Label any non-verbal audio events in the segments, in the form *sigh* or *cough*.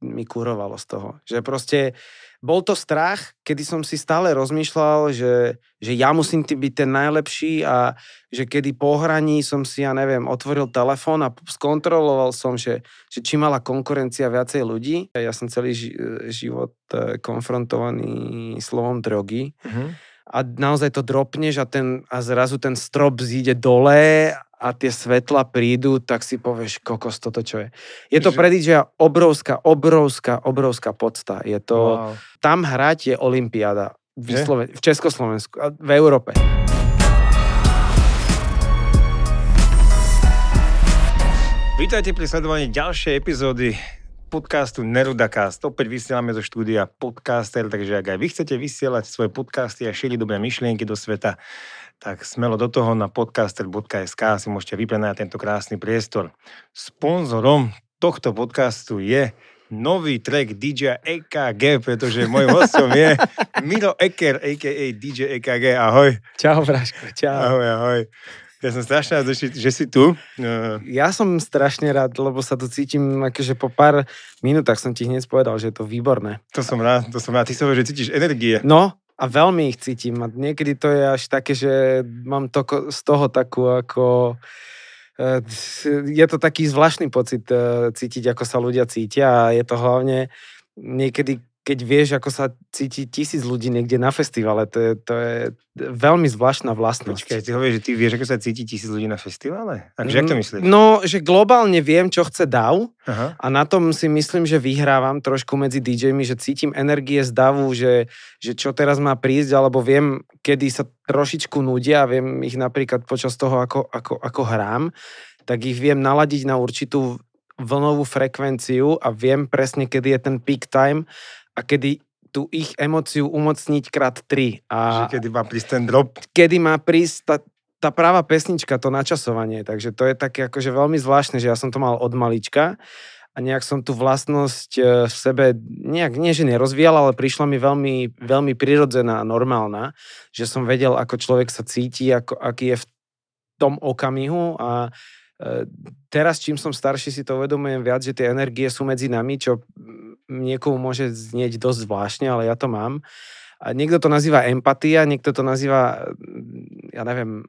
mi kurovalo z toho. Že proste bol to strach, kedy som si stále rozmýšľal, že, že ja musím byť ten najlepší a že kedy po hraní som si, ja neviem, otvoril telefón a skontroloval som, že, že či mala konkurencia viacej ľudí. Ja som celý ži- život e, konfrontovaný slovom drogy. Mm-hmm. A naozaj to dropneš a, ten, a zrazu ten strop zíde dole a tie svetla prídu, tak si povieš, kokos, toto čo je. Je to pre DJ obrovská, obrovská, obrovská podsta. Je to, wow. tam hrať je Olympiáda v, v Československu, v Európe. Vítajte pri sledovaní ďalšej epizódy podcastu Nerudacast. Opäť vysielame zo štúdia Podcaster, takže ak aj vy chcete vysielať svoje podcasty a šíriť dobré myšlienky do sveta, tak smelo do toho na podcaster.sk si môžete vyprenať tento krásny priestor. Sponzorom tohto podcastu je nový track DJ EKG, pretože môjm hostom je *laughs* Miro Eker, a.k.a. DJ EKG. Ahoj. Čau, Braško, čau. Ahoj, ahoj. Ja som strašne rád, že si tu. Ja som strašne rád, lebo sa tu cítim, akože po pár minútach som ti hneď povedal, že je to výborné. To som rád, to som rád. Ty sa že cítiš energie. No, a veľmi ich cítim. A niekedy to je až také, že mám to, z toho takú ako... E, je to taký zvláštny pocit e, cítiť, ako sa ľudia cítia a je to hlavne niekedy keď vieš, ako sa cíti tisíc ľudí niekde na festivale, to je, to je veľmi zvláštna vlastnosť. Počkaj, ty hovoríš, že ty vieš, ako sa cíti tisíc ľudí na festivale? Takže jak to mm, myslíš? No, že globálne viem, čo chce Aha. a na tom si myslím, že vyhrávam trošku medzi DJmi, že cítim energie z davu, že, že čo teraz má prísť, alebo viem, kedy sa trošičku nudia a viem ich napríklad počas toho, ako, ako, ako hrám, tak ich viem naladiť na určitú vlnovú frekvenciu a viem presne, kedy je ten peak time a kedy tú ich emóciu umocniť krát tri. A kedy má prísť ten drop. Kedy má prísť tá, tá práva pesnička, to načasovanie. Takže to je také akože veľmi zvláštne, že ja som to mal od malička a nejak som tú vlastnosť e, v sebe nejak, nie že nerozvíjal, ale prišla mi veľmi, veľmi prirodzená a normálna, že som vedel, ako človek sa cíti, ako, aký je v tom okamihu a e, teraz, čím som starší, si to uvedomujem viac, že tie energie sú medzi nami, čo niekomu môže znieť dosť zvláštne, ale ja to mám. A niekto to nazýva empatia, niekto to nazýva, mm, ja neviem,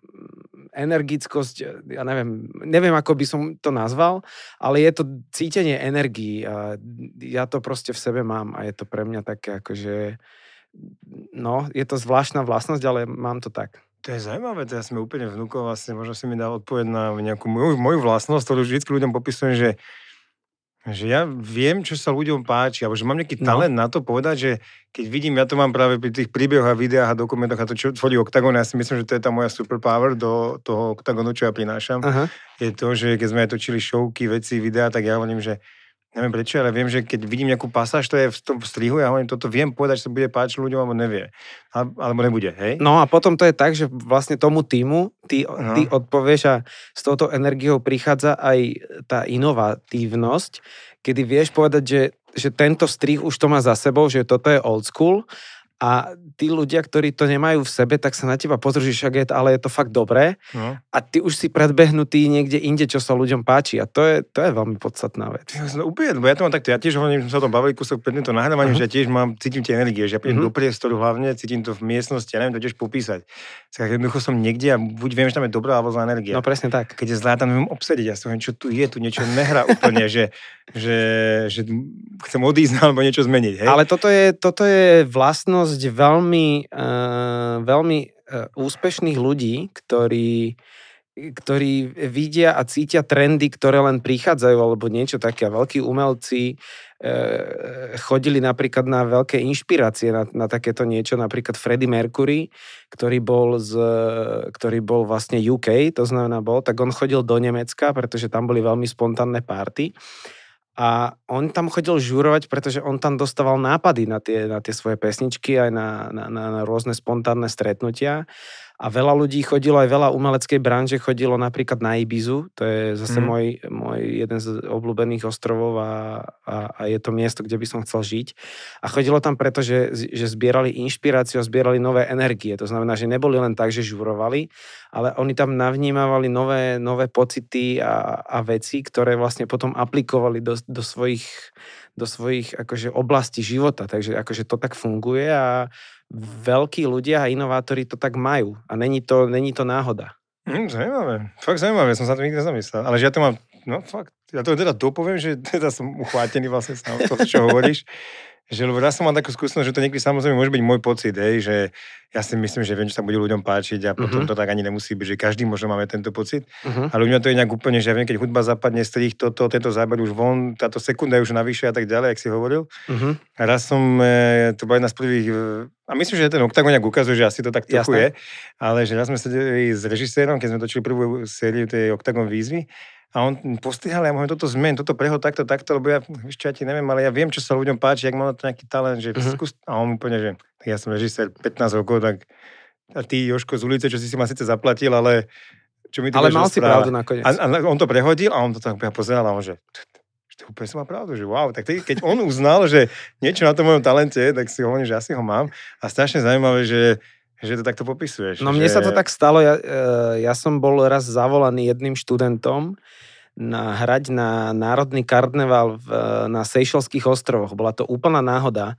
energickosť, ja neviem, neviem, ako by som to nazval, ale je to cítenie energií a ja to proste v sebe mám a je to pre mňa také akože, no, je to zvláštna vlastnosť, ale mám to tak. To je zaujímavé, teraz sme úplne vnúkol, vlastne možno si mi dal odpoveď na nejakú moju, moju vlastnosť, ktorú vždy ľuďom popisujem, že že ja viem, čo sa ľuďom páči, alebo že mám nejaký no. talent na to povedať, že keď vidím, ja to mám práve pri tých príbehoch a videách a dokumentoch a to, čo tvorí OKTAGON, ja si myslím, že to je tá moja superpower do toho OKTAGONu, čo ja prinášam, Aha. je to, že keď sme aj točili showky, veci, videá, tak ja hovorím, že neviem prečo, ale viem, že keď vidím nejakú pasáž, to je v tom strihu, ja hovorím, toto viem povedať, že sa bude páčiť ľuďom, alebo nevie. Alebo nebude, hej? No a potom to je tak, že vlastne tomu týmu ty, no. ty odpovieš a s touto energiou prichádza aj tá inovatívnosť, kedy vieš povedať, že, že tento strih už to má za sebou, že toto je old school a tí ľudia, ktorí to nemajú v sebe, tak sa na teba pozrú, že však je, ale je to fakt dobré no. a ty už si predbehnutý niekde inde, čo sa ľuďom páči a to je, to je veľmi podstatná vec. Ja som úplne, bo ja to mám takto, ja tiež hovorím, som sa o tom bavili kúsok pred týmto nahrávaním, uh-huh. že ja tiež mám, cítim tie energie, že ja prídem uh-huh. do priestoru hlavne, cítim to v miestnosti, ja neviem to tiež popísať. Tak jednoducho som niekde a buď viem, že tam je dobrá alebo zlá energia. No presne tak. Keď je zlá, tam viem obsediť, ja som čo tu je, tu niečo nehrá úplne, že, že, že, chcem odísť *laughs* alebo niečo zmeniť. Hej? Ale toto je, toto je vlastnosť veľmi uh, veľmi uh, úspešných ľudí, ktorí ktorí vidia a cítia trendy, ktoré len prichádzajú, alebo niečo také. Veľkí umelci e, chodili napríklad na veľké inšpirácie na, na takéto niečo, napríklad Freddie Mercury, ktorý bol, z, ktorý bol vlastne UK, to znamená bol, tak on chodil do Nemecka, pretože tam boli veľmi spontánne párty a on tam chodil žurovať, pretože on tam dostával nápady na tie, na tie svoje pesničky aj na, na, na, na rôzne spontánne stretnutia. A veľa ľudí chodilo, aj veľa umeleckej branže chodilo napríklad na Ibizu, to je zase mm. môj, môj jeden z obľúbených ostrovov a, a, a je to miesto, kde by som chcel žiť. A chodilo tam preto, že, že zbierali inšpiráciu a zbierali nové energie. To znamená, že neboli len tak, že žurovali, ale oni tam navnímavali nové, nové pocity a, a veci, ktoré vlastne potom aplikovali do, do, svojich, do svojich akože, oblastí života. Takže akože to tak funguje a veľkí ľudia a inovátori to tak majú. A není to, není to náhoda. Mm, zaujímavé. Fakt zaujímavé, som sa to nikdy nezamyslel. Ale že ja to mám, no fakt, ja to teda dopoviem, že *laughs* teda som uchvátený vlastne s toho, čo hovoríš. Že, lebo ja som mal takú skúsenosť, že to niekedy samozrejme môže byť môj pocit, hej, že ja si myslím, že viem, čo sa bude ľuďom páčiť a potom uh-huh. to tak ani nemusí byť, že každý možno máme tento pocit. Uh-huh. Ale u mňa to je nejak úplne, že ja viem, keď hudba zapadne z tých, toto, tento záber už von, táto sekunda je už navyše a tak ďalej, ak si hovoril. Uh-huh. A raz som, e, to bola jedna z prvých, e, a myslím, že ten Octagon nejak ukazuje, že asi to tak trochu je, ale že raz sme sedeli s režisérom, keď sme točili prvú sériu tej Octagon výzvy a on postihal, ja môžem toto zmen, toto preho takto, takto, lebo ja, ešte ja ti neviem, ale ja viem, čo sa ľuďom páči, ak má to nejaký talent, že uh-huh. skús, a on úplne, že tak ja som režisér 15 rokov, tak a ty, Joško, z ulice, čo si si ma síce zaplatil, ale čo mi to Ale mal si pravdu nakoniec. A, a, on to prehodil a on to tak pozeral a on, že to úplne som mal pravdu, že wow, tak keď on uznal, že niečo na tom mojom talente, tak si hovorím, že asi ho mám. A strašne zaujímavé, že, že to takto popisuješ. No mne že... sa to tak stalo, ja, e, ja som bol raz zavolaný jedným študentom, na, hrať na Národný karneval v, na Seychelských ostrovoch. Bola to úplná náhoda,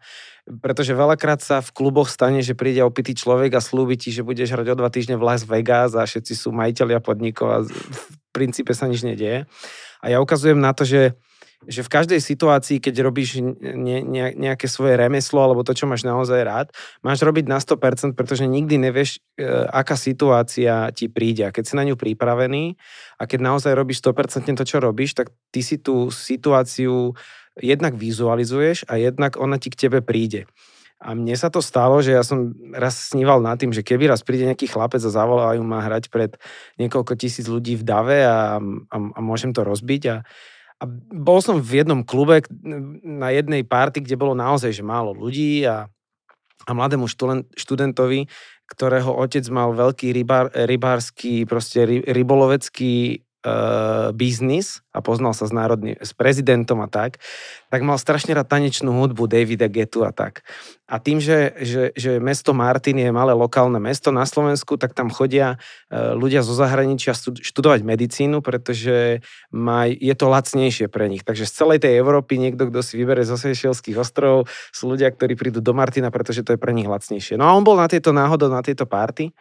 pretože veľakrát sa v kluboch stane, že príde opitý človek a slúbi ti, že budeš hrať o dva týždne v Las Vegas a všetci sú majiteľia podnikov a v princípe sa nič nedieje. A ja ukazujem na to, že že v každej situácii, keď robíš ne, ne, nejaké svoje remeslo alebo to, čo máš naozaj rád, máš robiť na 100%, pretože nikdy nevieš, e, aká situácia ti príde. A keď si na ňu pripravený a keď naozaj robíš 100% to, čo robíš, tak ty si tú situáciu jednak vizualizuješ a jednak ona ti k tebe príde. A mne sa to stalo, že ja som raz sníval nad tým, že keby raz príde nejaký chlapec a zavolajú ma hrať pred niekoľko tisíc ľudí v dave a, a, a môžem to rozbiť a, a bol som v jednom klube na jednej party, kde bolo naozaj že málo ľudí a, a mladému študentovi, ktorého otec mal veľký rybár, rybársky, proste rybolovecký uh, biznis a poznal sa s, národný, s prezidentom a tak, tak mal strašne rád tanečnú hudbu Davida Getu a tak. A tým, že, že, že mesto Martin je malé lokálne mesto na Slovensku, tak tam chodia uh, ľudia zo zahraničia študovať medicínu, pretože maj, je to lacnejšie pre nich. Takže z celej tej Európy niekto, kto si vybere zo Seychelských ostrovov, sú ľudia, ktorí prídu do Martina, pretože to je pre nich lacnejšie. No a on bol na tejto náhodou, na tejto party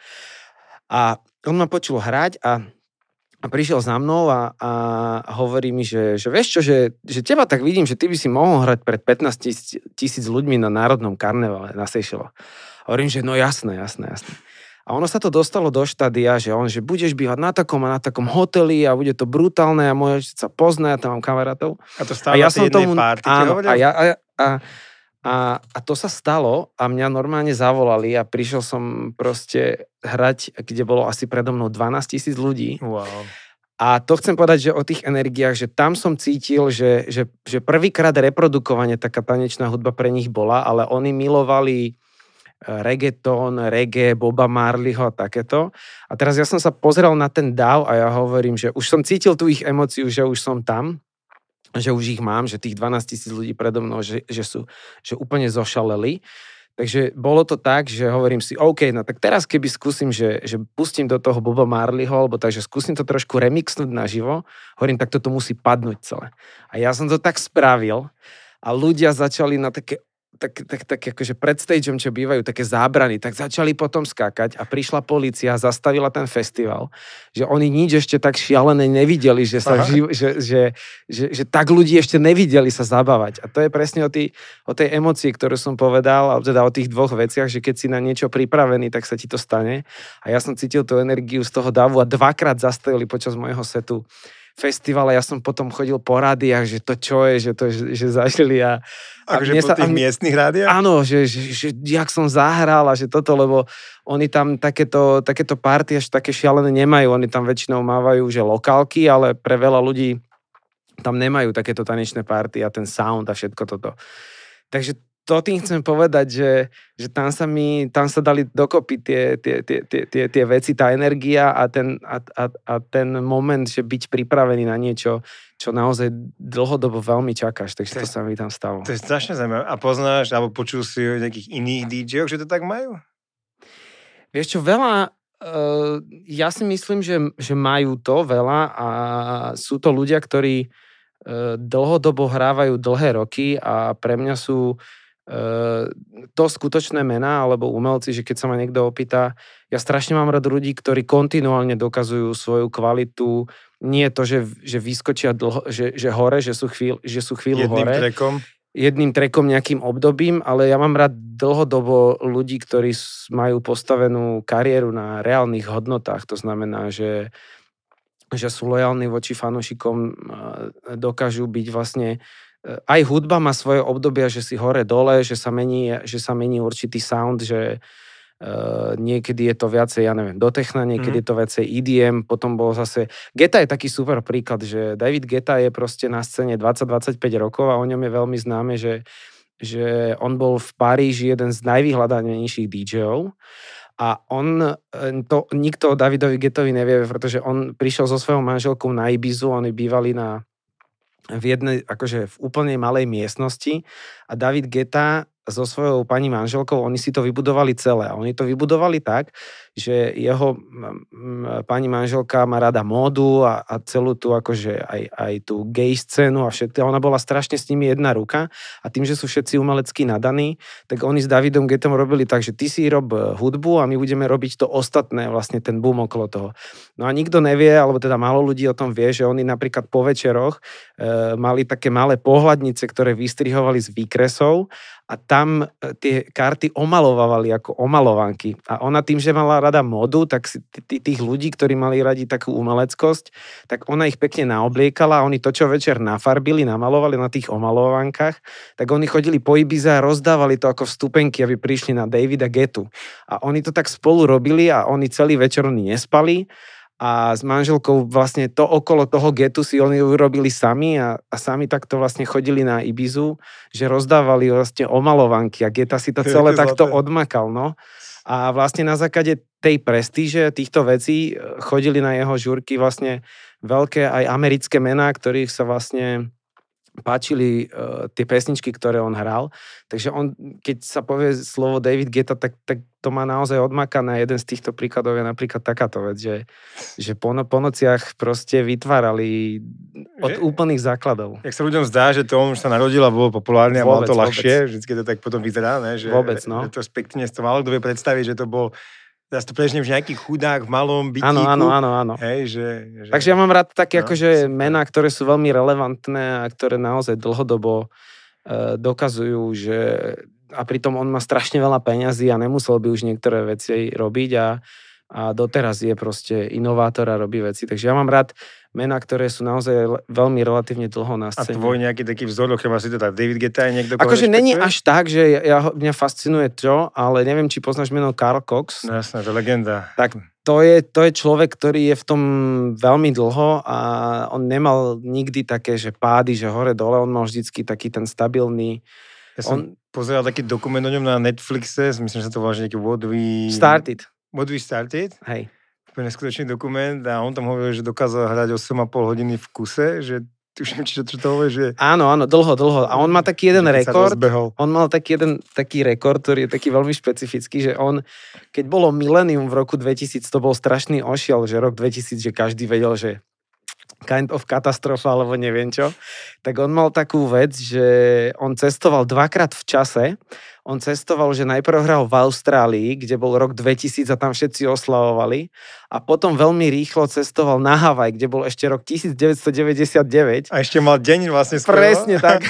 a on ma počul hrať a a prišiel za mnou a, a hovorí mi, že, že vieš čo, že, že teba tak vidím, že ty by si mohol hrať pred 15 tisíc ľuďmi na Národnom karnevale na Seychelles. Hovorím, že no jasné, jasné, jasné. A ono sa to dostalo do štádia, že on, že budeš bývať na takom a na takom hoteli a bude to brutálne a môžeš sa poznať, tam mám kamarátov. A to stále a ja som tomu, áno, a, ja, a, a, a, a to sa stalo a mňa normálne zavolali a prišiel som proste hrať, kde bolo asi predo mnou 12 tisíc ľudí. Wow. A to chcem povedať, že o tých energiách, že tam som cítil, že, že, že prvýkrát reprodukovanie taká tanečná hudba pre nich bola, ale oni milovali e, reggaeton, reggae, Boba Marleyho a takéto. A teraz ja som sa pozrel na ten dav a ja hovorím, že už som cítil tú ich emociu, že už som tam že už ich mám, že tých 12 tisíc ľudí predo mnou, že, že sú že úplne zošaleli. Takže bolo to tak, že hovorím si, OK, no tak teraz keby skúsim, že, že pustím do toho Boba Marleyho, alebo takže skúsim to trošku remixnúť naživo, hovorím, tak toto musí padnúť celé. A ja som to tak spravil a ľudia začali na také tak, tak, tak akože pred stageom, čo bývajú také zábrany, tak začali potom skákať a prišla policia a zastavila ten festival, že oni nič ešte tak šialené nevideli, že, sa živ, že, že, že, že tak ľudí ešte nevideli sa zabávať. A to je presne o, tý, o tej emocii, ktorú som povedal, alebo teda o tých dvoch veciach, že keď si na niečo pripravený, tak sa ti to stane. A ja som cítil tú energiu z toho davu a dvakrát zastavili počas môjho setu festivale, ja som potom chodil po rádiách, že to čo je, že to že, zažili a... akože po tých a, miestnych rádiách? Áno, že, že, že, jak som zahral a že toto, lebo oni tam takéto, takéto party až také šialené nemajú, oni tam väčšinou mávajú, že lokálky, ale pre veľa ľudí tam nemajú takéto tanečné party a ten sound a všetko toto. Takže to tým chcem povedať, že, že tam, sa mi, tam sa dali dokopy tie, tie, tie, tie, tie, tie veci, tá energia a ten, a, a, a ten moment, že byť pripravený na niečo, čo naozaj dlhodobo veľmi čakáš, takže to, to sa mi tam stalo. To je strašne zaujímavé. A poznáš, alebo počul si o nejakých iných DJoch, že to tak majú? Vieš čo, veľa, uh, ja si myslím, že, že majú to veľa a sú to ľudia, ktorí dlhodobo hrávajú dlhé roky a pre mňa sú to skutočné mená alebo umelci, že keď sa ma niekto opýta, ja strašne mám rád ľudí, ktorí kontinuálne dokazujú svoju kvalitu, nie to, že, že vyskočia dlho, že, že hore, že sú, chvíľ, že sú chvíľu Jedným hore. Trekom. Jedným trekom, nejakým obdobím, ale ja mám rád dlhodobo ľudí, ktorí majú postavenú kariéru na reálnych hodnotách. To znamená, že že sú lojálni voči fanúšikom, dokážu byť vlastne aj hudba má svoje obdobia, že si hore dole, že sa mení, že sa mení určitý sound, že uh, niekedy je to viacej, ja neviem, do techna, niekedy mm. je to viacej EDM, potom bol zase... Geta je taký super príklad, že David Geta je proste na scéne 20-25 rokov a o ňom je veľmi známe, že, že on bol v Paríži jeden z najvyhľadanejších DJov a on, e, to nikto o Davidovi Getovi nevie, pretože on prišiel so svojou manželkou na Ibizu, oni bývali na v jednej, akože v úplne malej miestnosti a David Geta so svojou pani manželkou, oni si to vybudovali celé. A oni to vybudovali tak, že jeho pani manželka má rada módu a, a celú tú akože aj, aj tú gay scénu a všetko. Ona bola strašne s nimi jedna ruka a tým, že sú všetci umelecky nadaní, tak oni s Davidom Getom robili tak, že ty si rob e, hudbu a my budeme robiť to ostatné, vlastne ten boom okolo toho. No a nikto nevie, alebo teda málo ľudí o tom vie, že oni napríklad po večeroch e, mali také malé pohľadnice, ktoré vystrihovali z výkresov a tam e, tie karty omalovávali ako omalovanky. A ona tým, že mala rada modu, tak tých ľudí, ktorí mali radi takú umeleckosť, tak ona ich pekne naobliekala a oni to, čo večer nafarbili, namalovali na tých omalovankách, tak oni chodili po Ibize a rozdávali to ako vstupenky, aby prišli na Davida Getu. A oni to tak spolu robili a oni celý večer oni nespali a s manželkou vlastne to okolo toho getu si oni urobili sami a, a sami takto vlastne chodili na Ibizu, že rozdávali vlastne omalovanky a geta si to celé takto odmakal, no. A vlastne na základe tej prestíže týchto vecí e, chodili na jeho žurky vlastne veľké aj americké mená, ktorých sa vlastne páčili uh, tie pesničky, ktoré on hral. Takže on, keď sa povie slovo David Geta, tak, tak to má naozaj odmakané. Jeden z týchto príkladov je napríklad takáto vec, že, že po, no, po nociach proste vytvárali od že, úplných základov. Jak sa ľuďom zdá, že to on už sa narodil a bol populárny a vôbec, to ľahšie, vždycky to tak potom vyzerá, ne? Že, vôbec, no. Že to spektne, to málo kto vie predstaviť, že to bol Teraz to prežnem v nejaký chudák v malom bytíku. Áno, áno, áno. áno. Hej, že, že... Takže ja mám rád také no, akože mená, ktoré sú veľmi relevantné a ktoré naozaj dlhodobo e, dokazujú, že a pritom on má strašne veľa peňazí a nemusel by už niektoré veci robiť a, a doteraz je proste inovátor a robí veci. Takže ja mám rád mená, ktoré sú naozaj veľmi relatívne dlho na scéne. A tvoj nejaký taký vzor, okrem asi teda David Guetta je niekto, Akože není až tak, že ja, mňa fascinuje to, ale neviem, či poznáš meno Carl Cox. No jasné, to je legenda. Tak to je, to je človek, ktorý je v tom veľmi dlho a on nemal nikdy také, že pády, že hore-dole, on mal vždycky taký ten stabilný... Ja som on... pozeral taký dokument o ňom na Netflixe, myslím, že sa to volá, že nejaký What We... Started. What We Started? Hej úplne neskutočný dokument a on tam hovoril, že dokázal hrať 8,5 hodiny v kuse, že tuším, či čo to hovorí, že... Áno, áno, dlho, dlho. A on má taký jeden rekord. On mal taký jeden taký rekord, ktorý je taký veľmi špecifický, že on, keď bolo milenium v roku 2000, to bol strašný ošiel, že rok 2000, že každý vedel, že kind of katastrofa, alebo neviem čo, tak on mal takú vec, že on cestoval dvakrát v čase on cestoval, že najprv hral v Austrálii, kde bol rok 2000 a tam všetci oslavovali a potom veľmi rýchlo cestoval na Havaj, kde bol ešte rok 1999. A ešte mal deň vlastne skoro. Presne *laughs* tak.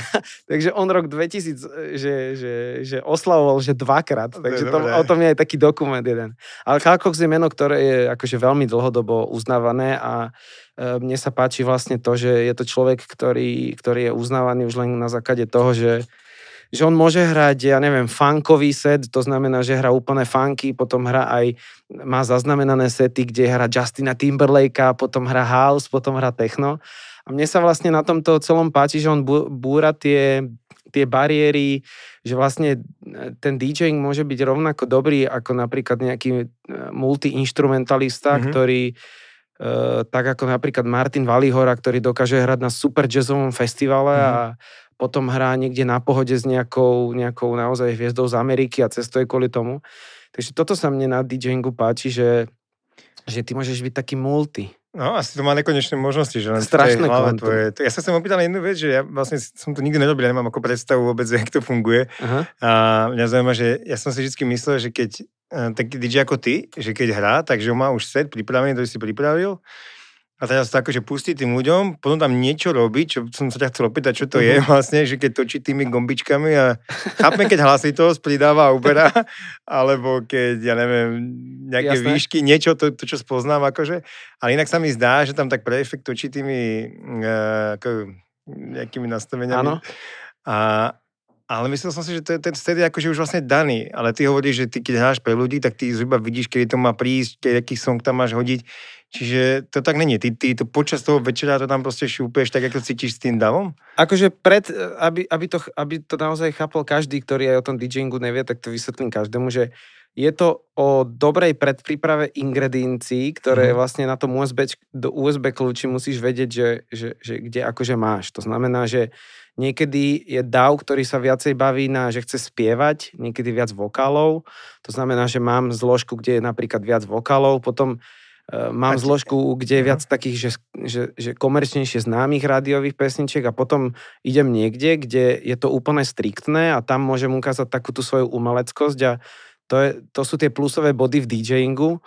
Takže on rok 2000, že, že, že oslavoval, že dvakrát. Takže to, o tom je aj taký dokument jeden. Ale Kalkox je meno, ktoré je akože veľmi dlhodobo uznávané a e, mne sa páči vlastne to, že je to človek, ktorý, ktorý je uznávaný už len na základe toho, že že on môže hrať, ja neviem, funkový set, to znamená, že hrá úplne funky, potom hrá aj, má zaznamenané sety, kde hrá Justina Timberlakea, potom hrá house, potom hrá techno. A mne sa vlastne na tomto celom páči, že on búra tie, tie bariéry, že vlastne e, ten DJing môže byť rovnako dobrý ako napríklad nejaký e, multiinstrumentalista, mm-hmm. ktorý Uh, tak ako napríklad Martin Valihora, ktorý dokáže hrať na super jazzovom festivale mm-hmm. a potom hrá niekde na pohode s nejakou, nejakou naozaj hviezdou z Ameriky a cestuje kvôli tomu. Takže toto sa mne na DJingu páči, že, že ty môžeš byť taký multi. No, asi to má nekonečné možnosti, že len Strašné hlave tvoje. Ja sa chcem opýtal jednu vec, že ja vlastne som to nikdy nerobil, ja nemám ako predstavu vôbec, *laughs* jak to funguje. Aha. A mňa zaujíma, že ja som si vždy myslel, že keď eh, taký DJ ako ty, že keď hrá, takže má už set pripravený, to si pripravil a teraz to akože pustí tým ľuďom, potom tam niečo robí, čo som sa ťa chcel opýtať, čo to je vlastne, že keď točí tými gombičkami a chápem, keď hlasitosť pridáva a uberá, *laughs* alebo keď, ja neviem, nejaké Jasné. výšky, niečo, to, to, čo spoznám akože, ale inak sa mi zdá, že tam tak pre efekt točí tými uh, ako, nejakými nastaveniami. Áno. A, ale myslel som si, že to, ten set je akože už vlastne daný, ale ty hovoríš, že ty keď hráš pre ľudí, tak ty zhruba vidíš, kedy to má prísť, keď aký song tam máš hodiť Čiže to tak není. Ty, ty to počas toho večera to tam proste šúpeš, tak ako cítiš s tým davom? Akože pred, aby, aby, to, aby to naozaj chápal každý, ktorý aj o tom DJingu nevie, tak to vysvetlím každému, že je to o dobrej predpríprave ingrediencií, ktoré mm. vlastne na tom USB, do USB kľúči musíš vedieť, že, že, že kde akože máš. To znamená, že niekedy je DAW, ktorý sa viacej baví na, že chce spievať, niekedy viac vokálov. To znamená, že mám zložku, kde je napríklad viac vokálov, potom Ehm, mám tak, zložku, kde je viac takých, že, že, že komerčnejšie známych rádiových pesničiek a potom idem niekde, kde je to úplne striktné a tam môžem ukázať takú tú svoju umeleckosť a to, je, to sú tie plusové body v DJingu,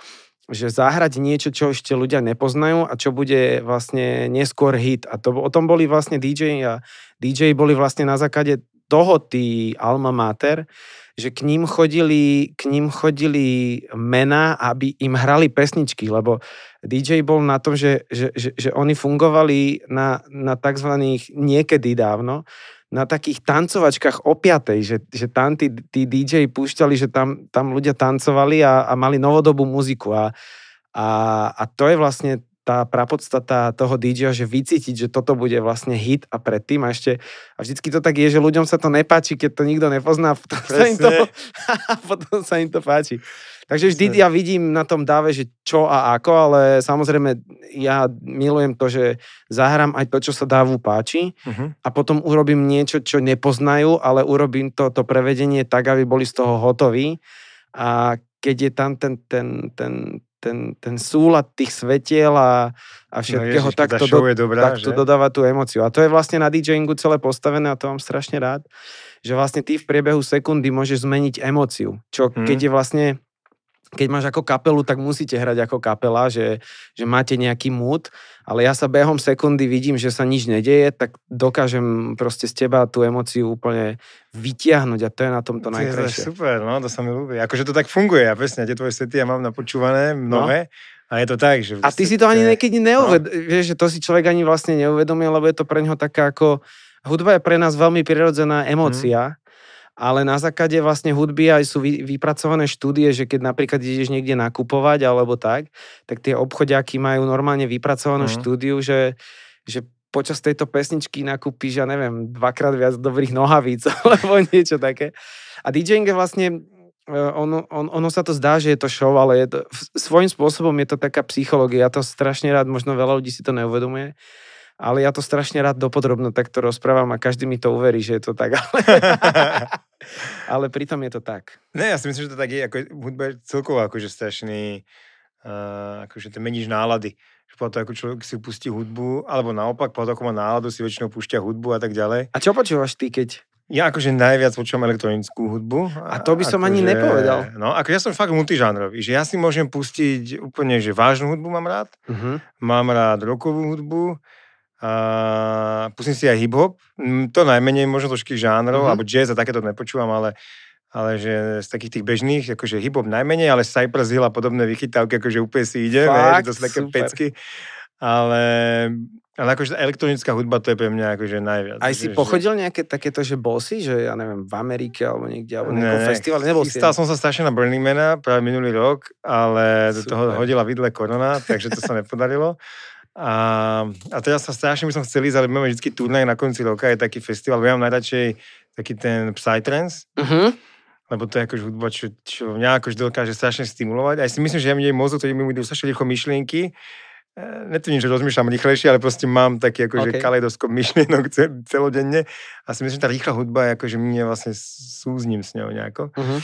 že zahrať niečo, čo ešte ľudia nepoznajú a čo bude vlastne neskôr hit. A to, o tom boli vlastne DJ a DJ boli vlastne na základe toho tí Alma Mater, že k ním chodili, k ním chodili mená, aby im hrali pesničky, lebo DJ bol na tom, že, že, že, že oni fungovali na, na tzv. niekedy dávno, na takých tancovačkách o piatej, že, že tam tí, tí DJ púšťali, že tam, tam ľudia tancovali a, a mali novodobú muziku a, a, a to je vlastne tá prapodstata toho DJ, že vycítiť, že toto bude vlastne hit a predtým a ešte, a vždycky to tak je, že ľuďom sa to nepáči, keď to nikto nepozná, potom sa im to, *laughs* potom sa im to páči. Takže vždy ja vidím na tom dáve, že čo a ako, ale samozrejme ja milujem to, že zahrám aj to, čo sa dávu páči uh-huh. a potom urobím niečo, čo nepoznajú, ale urobím to, to prevedenie tak, aby boli z toho hotoví a keď je tam ten, ten, ten, ten, ten súlad tých svetiel a, a no všetkého, no ježiš, tak, to, do, dobrá, tak to dodáva tú emociu. A to je vlastne na DJingu celé postavené a to mám strašne rád, že vlastne ty v priebehu sekundy môžeš zmeniť emociu, čo hmm. keď je vlastne keď máš ako kapelu, tak musíte hrať ako kapela, že, že máte nejaký mood, ale ja sa behom sekundy vidím, že sa nič nedeje, tak dokážem proste z teba tú emociu úplne vytiahnuť a to je na tomto najkrajšie. super, no to sa mi ľúbi. Akože to tak funguje, ja presne, tie tvoje sety ja mám napočúvané mnohé. No. A je to tak, že... A ty si to ani niekedy neuvedomil, no. vieš, že to si človek ani vlastne neuvedomil, lebo je to pre neho taká ako... Hudba je pre nás veľmi prirodzená emócia, mm ale na základe vlastne hudby aj sú vypracované štúdie, že keď napríklad ideš niekde nakupovať alebo tak, tak tie obchodiaky majú normálne vypracovanú uh-huh. štúdiu, že, že počas tejto pesničky nakúpiš, ja neviem, dvakrát viac dobrých nohavíc *laughs* alebo niečo také. A DJing je vlastne e, ono, on, ono sa to zdá, že je to show, ale je to, svojím spôsobom je to taká psychológia. Ja to strašne rád, možno veľa ľudí si to neuvedomuje, ale ja to strašne rád dopodrobno takto rozprávam a každý mi to uverí, že je to tak. *laughs* Ale, ale pritom je to tak. Ne, ja si myslím, že to tak je. Ako, hudba je celkovo akože strašný, uh, akože to meníš nálady. Že potom ako človek si pustí hudbu, alebo naopak, potom ako má náladu, si väčšinou púšťa hudbu a tak ďalej. A čo počúvaš ty, keď ja akože najviac počúvam elektronickú hudbu. A to by som ako ani že, nepovedal. No, ako ja som fakt multižánrový, že ja si môžem pustiť úplne, že vážnu hudbu mám rád, uh-huh. mám rád rokovú hudbu, a pustím si aj hip-hop, mm, to najmenej možno trošky žánrov, mm-hmm. alebo jazz a takéto nepočúvam, ale, ale že z takých tých bežných, akože hip-hop najmenej, ale Cypress Hill a podobné vychytávky, akože úplne si ide, Fakt, že to sú také super. pecky. Ale, ale akože elektronická hudba to je pre mňa akože najviac. Aj si že, pochodil nejaké takéto, že bol si, že ja neviem, v Amerike alebo niekde, alebo nejakom ne, festivale, nebol si? Stal som sa strašne na Burning Mana práve minulý rok, ale Super. do toho hodila vidle korona, takže to sa nepodarilo. *laughs* A, a teraz sa strašne by som chcel ísť, ale máme vždy turnaj na konci roka, je taký festival, ja mám najradšej taký ten Psytrance, uh-huh. lebo to je akože hudba, čo, čo mňa akože dokáže strašne stimulovať. A ja si myslím, že ja mi mozog, ktorý mi idú strašne rýchlo myšlienky, e, netvrdím, že rozmýšľam rýchlejšie, ale proste mám taký akože okay. kaleidoskop myšlienok celodenne a si myslím, že tá rýchla hudba je akože mne vlastne súzním s ňou nejako. Uh-huh.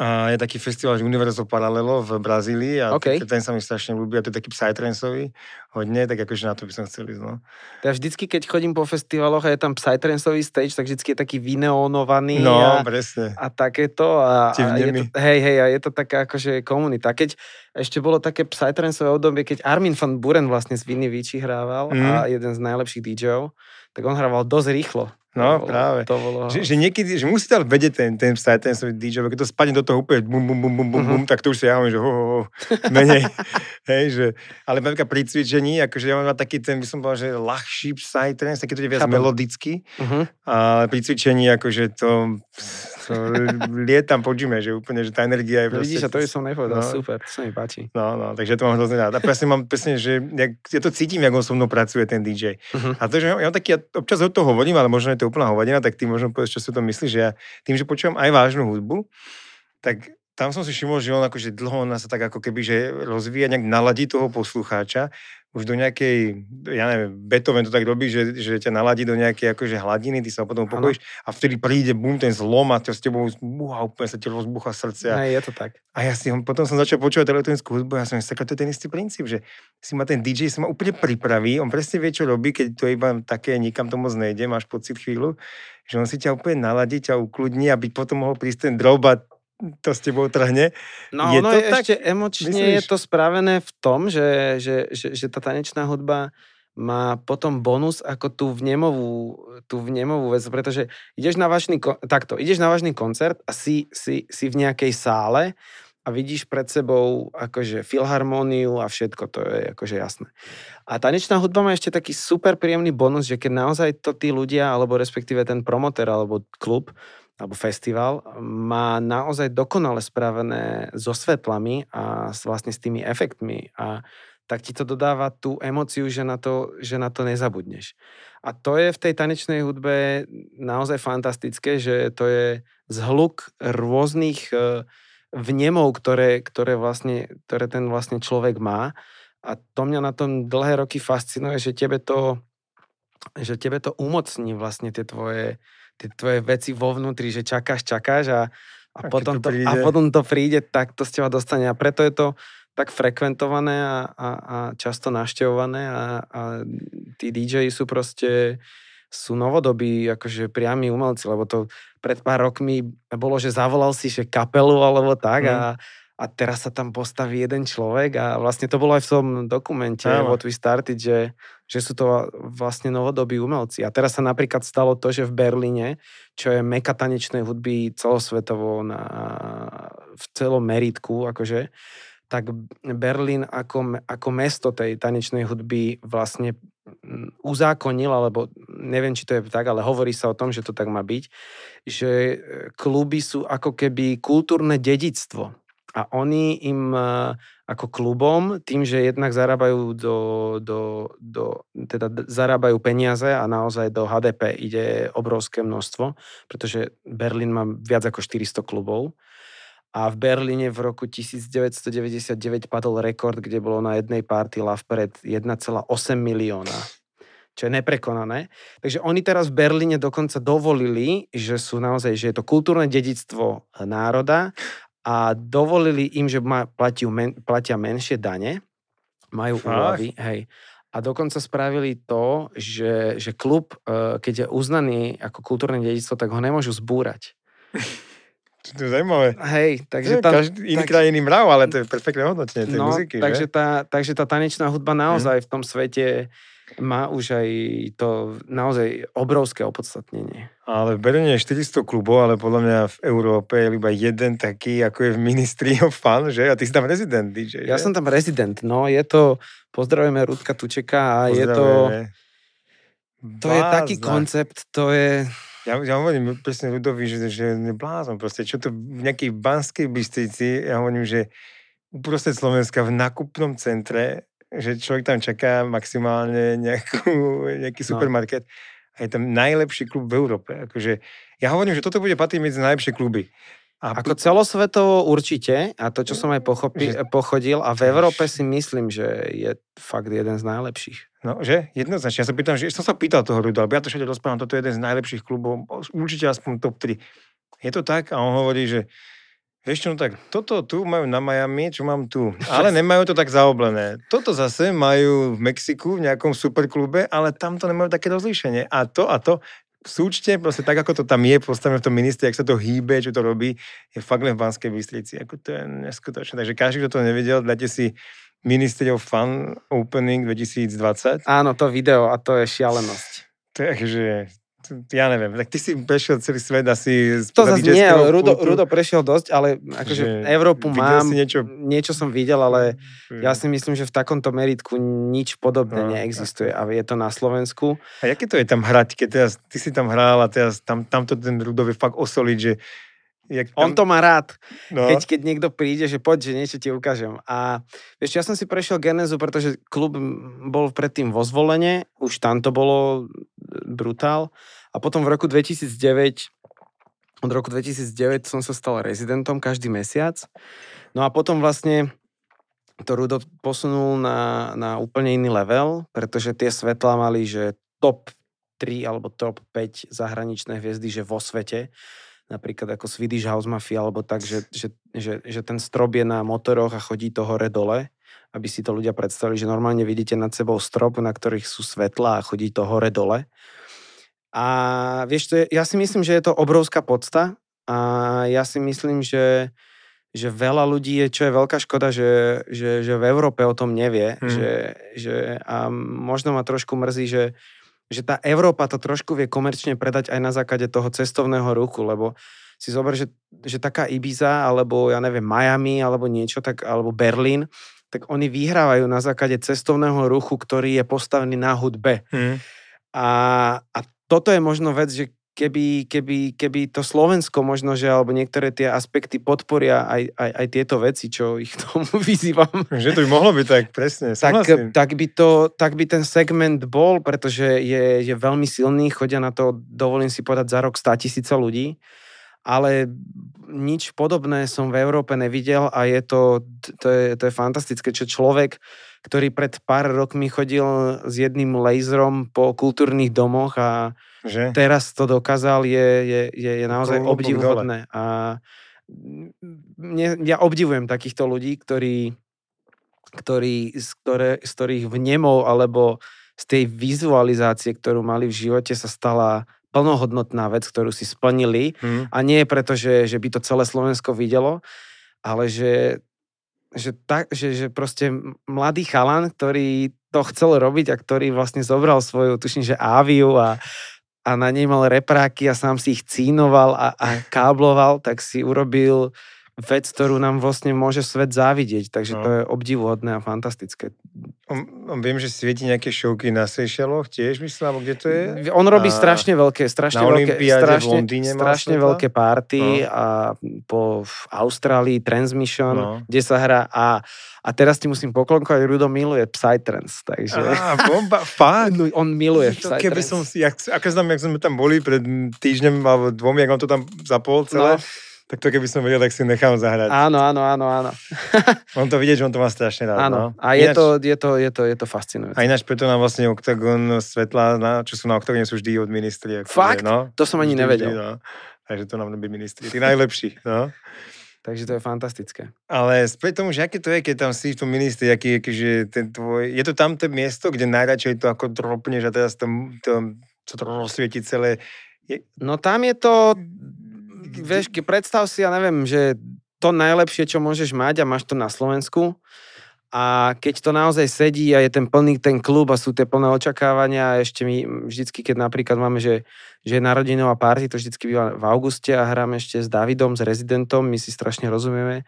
A je taký festival, že Universo Paralelo v Brazílii a OK. ten sa mi strašne ľúbi a to je taký psytrancový hodne, tak akože na to by som chcel ísť, no. Ja vždycky, keď chodím po festivaloch a je tam psytrancový stage, tak vždycky je taký vyneonovaný No, a, presne. a takéto. A, a je to, hej, hej, a je to taká akože komunita. Keď ešte bolo také psytrancové obdobie, keď Armin van Buren vlastne z Viny Vici hrával Mhm. a jeden z najlepších DJov, tak on hrával dosť rýchlo. No, to bolo, práve. To bolo... Že, že niekedy, že musí ale vedieť ten, ten psy, ten svoj DJ, keď to spadne do toho úplne bum, bum, bum, bum, bum, Mhm. bum, tak to už si ja hovorím, že ho, ho, ho, menej. *laughs* Hej, že, ale napríklad pri cvičení, akože ja mám taký ten, by som povedal, že ľahší psytrance, taký to je viac Chápem. melodický, Uh-huh. ale pri cvičení akože to, to lietam po gyme, že úplne, že tá energia je No, proste... vidíš, a to by som nepovedal. no. Super, to sa mi páči. No, no, takže to mám hrozne rád. A presne mám presne, že jak, ja to cítim, jak on so mnou pracuje, ten DJ. Uh-huh. A to, že ja taký, ja občas o to hovorím, ale možno je to úplná hovadina, tak ty možno povedz, čo si o tom myslíš, že ja tým, že počúvam aj vážnu hudbu, tak tam som si všimol, že on akože dlho on sa tak ako keby, že rozvíja, nejak naladí toho poslucháča, už do nejakej, ja neviem, Beethoven to tak robí, že, že ťa naladí do nejakej akože hladiny, ty sa potom Áno. upokojíš a vtedy príde bum, ten zlom a to s tebou búha, úplne sa ti rozbucha srdce a, je to tak. a ja si potom som začal počúvať elektronickú hudbu a ja som si to je ten istý princíp, že si ma ten DJ si ma úplne pripraví, on presne vie, čo robí, keď to je iba také, nikam to moc nejde, máš pocit chvíľu, že on si ťa úplne naladí, ťa ukludní, aby potom mohol prísť ten drob a *laughs* to s tebou trhne. No Je ono to je tak? ešte emočne je Myslíš? to spravené v tom, že, že, že, že tá tanečná hudba má potom bonus ako tú vnemovú, tú vnemovú vec, pretože ideš na vážny, takto, ideš na vážny koncert a si, si, si v nejakej sále a vidíš pred sebou akože filharmóniu a všetko, to je akože jasné. A tanečná hudba má ešte taký super príjemný bonus, že keď naozaj to tí ľudia, alebo respektíve ten promoter, alebo klub, alebo festival má naozaj dokonale spravené so svetlami a s, vlastne s tými efektmi a tak ti to dodáva tú emociu, že na, to, že na to nezabudneš. A to je v tej tanečnej hudbe naozaj fantastické, že to je zhluk rôznych e, vnemov, ktoré, ktoré, vlastne, ktoré ten vlastne človek má. A to mňa na tom dlhé roky fascinuje, že tebe to, že tebe to umocní vlastne tie tvoje, tie tvoje veci vo vnútri, že čakáš, čakáš a, a, A potom, to to, a príde? potom to príde, tak to z teba dostane. A preto je to tak frekventované a, a, a často našťahované a, a tí DJ sú proste sú novodobí, akože priami umelci, lebo to pred pár rokmi bolo, že zavolal si že kapelu alebo tak Mm. a, a teraz sa tam postaví jeden človek a vlastne to bolo aj v tom dokumente Áno. What We Started, že, že sú to vlastne novodobí umelci. A teraz sa napríklad stalo to, že v Berlíne, čo je meka tanečnej hudby celosvetovo na, v celom meritku, akože, tak Berlín ako, ako mesto tej tanečnej hudby vlastne uzákonil, alebo neviem, či to je tak, ale hovorí sa o tom, že to tak má byť, že e, kluby sú ako keby kultúrne dedictvo. A oni im e, ako klubom, tým, že jednak zarábajú do, do, do teda zarábajú peniaze a naozaj do HDP ide obrovské množstvo, pretože Berlín má viac ako 400 klubov. A v Berlíne v roku 1999 padol rekord, kde bolo na jednej party Love Parade 1,8 milióna čo je neprekonané. Takže oni teraz v Berlíne dokonca dovolili, že sú naozaj, že je to kultúrne dedictvo národa a dovolili im, že ma, platia, men, platia menšie dane, majú Fakt? úlavy, hej. A dokonca spravili to, že, že klub, eh, keď je uznaný ako kultúrne dedictvo, tak ho nemôžu zbúrať. *laughs* To je zaujímavé. Hej, Takže tam, Každý iný tak- kraj, iný mrav, ale to je perfektné hodnotenie tej no, muziky, takže, že? Tá, takže tá tanečná hudba naozaj v tom svete má už aj to naozaj obrovské opodstatnenie. Ale v Berlíne je 400 klubov, ale podľa mňa v Európe je iba jeden taký, ako je v Ministry of *laughs* Fun, že? A ty si tam rezident DJ, Ja že? som tam rezident, no je to, pozdravujeme Rudka Tučeka a je to, to je taký Blázna. koncept, to je, Ja, ja hovorím presne ľudovi, že, že je blázon proste. Čo to v nejakej banskej Bystrici, ja hovorím, že uprostred Slovenska v nakupnom centre, že človek tam čaká maximálne nejakú, nejaký No. supermarket a je tam najlepší klub v Európe. Akože, ja hovorím, že toto bude patriť medzi najlepšie kluby. A ako celosvetovo určite, a to, čo som aj pochopi, Že- pochodil, a v Európe si myslím, že je fakt jeden z najlepších. No, že? Jednoznačne. Ja sa pýtam, že som sa pýtal toho ľudu, alebo ja to všade rozprávam, toto je jeden z najlepších klubov, určite aspoň top 3. Je to tak? A on hovorí, že Vieš čo, no tak toto tu majú na Miami, čo mám tu. Ale nemajú to tak zaoblené. Toto zase majú v Mexiku v nejakom superklube, ale tam to nemajú také rozlíšenie. A to a to súčte, proste tak, ako to tam je postavené v tom ministre, jak sa to hýbe, čo to robí, je fakt len v Banskej Bystrici. Ako to je neskutočné. Takže každý, kto to nevidel, dajte si Ministry of Fun Opening 2020. Áno, to video a to je šialenosť. To je že ja neviem, tak ty si prešiel celý svet asi... To zase nie, Rudo, Rudo prešiel dosť, ale akože že Európu mám, si niečo... niečo som videl, ale ja si myslím, že v takomto meritku nič podobné no, neexistuje a je to na Slovensku. A aké to je tam hrať, keď teraz, ty si tam hral a teraz tam, tamto ten Rudo je fakt osoliť, že Jak tam... On to má rád, no. keď, keď niekto príde, že poď, že niečo ti ukážem. A vieš, ja som si prešiel Genezu, pretože klub bol predtým vo zvolenie, už tam to bolo brutál. A potom v roku 2009, od roku 2009 som sa stal rezidentom každý mesiac. No a potom vlastne to Rudo posunul na, na úplne iný level, pretože tie svetlá mali, že top 3 alebo top 5 zahraničné hviezdy, že vo svete napríklad ako Swedish House Mafia, alebo tak, že, že, že, že ten strop je na motoroch a chodí to hore-dole, aby si to ľudia predstavili, že normálne vidíte nad sebou strop, na ktorých sú svetla a chodí to hore-dole. A vieš, to je, ja si myslím, že je to obrovská podsta a ja si myslím, že, že veľa ľudí je, čo je veľká škoda, že, že, že v Európe o tom nevie. Hmm. Že, že, a možno ma trošku mrzí, že, že tá Európa to trošku vie komerčne predať aj na základe toho cestovného ruchu, lebo si zober, že, že taká Ibiza, alebo ja neviem, Miami, alebo niečo, tak, alebo Berlín, tak oni vyhrávajú na základe cestovného ruchu, ktorý je postavený na hudbe. Hmm. A, a toto je možno vec, že keby, keby, keby to Slovensko možno, že alebo niektoré tie aspekty podporia aj, aj, aj tieto veci, čo ich tomu *laughs* vyzývam. Že to by mohlo byť tak, presne, tak, tak, by to, tak by ten segment bol, pretože je, je veľmi silný, chodia na to, dovolím si povedať, za rok 100 tisíce ľudí, ale nič podobné som v Európe nevidel a je to, to je, to je fantastické, čo človek, ktorý pred pár rokmi chodil s jedným laserom po kultúrnych domoch a že? teraz to dokázal, je, je, je, je naozaj Klubok obdivuhodné. A mne, ja obdivujem takýchto ľudí, ktorí, ktorí, z, ktoré, z ktorých vnemov alebo z tej vizualizácie, ktorú mali v živote, sa stala plnohodnotná vec, ktorú si splnili. Hmm. A nie je preto, že, že by to celé Slovensko videlo, ale že že, tak, že, že proste mladý chalan, ktorý to chcel robiť a ktorý vlastne zobral svoju, tuším, že áviu a, a na nej mal repráky a sám si ich cínoval a, a kábloval, tak si urobil vec, ktorú nám vlastne môže svet závidieť. Takže no. to je obdivuhodné a fantastické. On, on viem, že svieti nejaké šovky na Seychelloch tiež, myslím, alebo kde to je? On robí a strašne veľké, strašne veľké, strašne, v Londýne strašne veľké party no. a po v Austrálii Transmission, no. kde sa hrá a a teraz ti musím poklonkovať, Rudo miluje Psytrance, takže... Á, bomba, fakt? No, *laughs* on miluje Psytrance. Keby som si, jak, ako znam, jak sme tam boli pred týždňom alebo dvom, jak on to tam zapol celé, no tak to keby som vedel, tak si nechám zahrať. Áno, áno, áno, áno. *laughs* on to vidieť, že on to má strašne rád. Áno, no. a je, ináč, to, je, to, je, to, je to fascinujúce. A ináč preto nám vlastne Octagon svetla, na, čo sú na Octagone, sú vždy od ministri. Fakt? no, to som ani vždy, nevedel. Vždy, no. Takže to nám robí ministri. Tí najlepší. No. Takže to je fantastické. Ale späť tomu, že aké to je, keď tam si v tom ministri, aký, aký, ten tvoj... Je to tam to miesto, kde najradšej to ako dropneš a teraz to, to, to, to rozsvieti celé. Je... No tam je to vieš, predstav si, ja neviem, že to najlepšie, čo môžeš mať a máš to na Slovensku a keď to naozaj sedí a je ten plný ten klub a sú tie plné očakávania a ešte my vždycky, keď napríklad máme, že, že je narodinová party, to vždycky býva v auguste a hráme ešte s Davidom, s rezidentom, my si strašne rozumieme.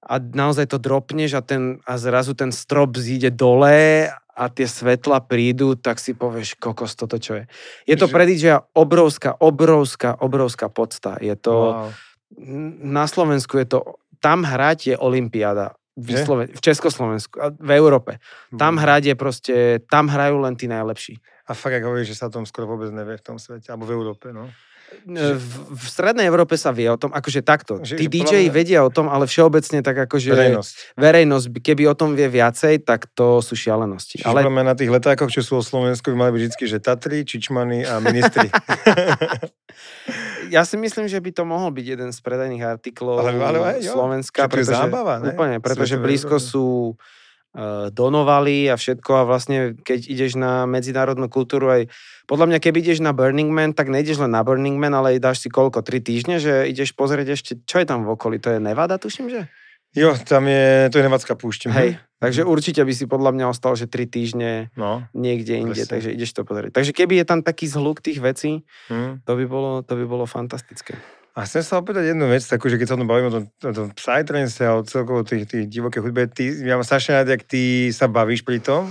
A naozaj to dropneš a, ten, a zrazu ten strop zíde dole a tie svetla prídu, tak si povieš, kokos, toto čo je. Je to pre DJ obrovská, obrovská, obrovská podsta. Je to, wow. na Slovensku je to, tam hrať je Olympiáda. V, Sloven- v Československu, v Európe. Tam hrať je proste, tam hrajú len tí najlepší. A fakt, ako hovoríš, že sa o tom skoro vôbec nevie v tom svete, alebo v Európe, no. V, v strednej Európe sa vie o tom, akože takto. Že, Tí DJ vedia o tom, ale všeobecne tak akože... Verejnosť. Verejnosť, keby o tom vie viacej, tak to sú šialenosti. Čiže ale... na tých letákoch, čo sú o Slovensku, by mali byť vždy, že Tatry, Čičmany a ministri. *laughs* *laughs* ja si myslím, že by to mohol byť jeden z predajných artiklov ale, ale, ale, Slovenska. Čo, pretože, zábava, ne? Úplne, pretože blízko sú uh, donovali a všetko a vlastne keď ideš na medzinárodnú kultúru aj podľa mňa, keď ideš na Burning Man, tak nejdeš len na Burning Man, ale dáš si koľko, tri týždne, že ideš pozrieť ešte, čo je tam v okolí, to je Nevada, tuším, že? Jo, tam je, to je Nevadská púšť. Hej, takže určite by si podľa mňa ostal, že tri týždne no, niekde inde, presne. takže ideš to pozrieť. Takže keby je tam taký zhluk tých vecí, hmm. to, by bolo, to by bolo fantastické. A chcem sa opýtať jednu vec, takú, že keď sa o tom bavíme o tom, o tom psytrance a o celkovo tých, tých divokých hudbe, ty, ja mám strašne rád, jak ty sa bavíš pri tom.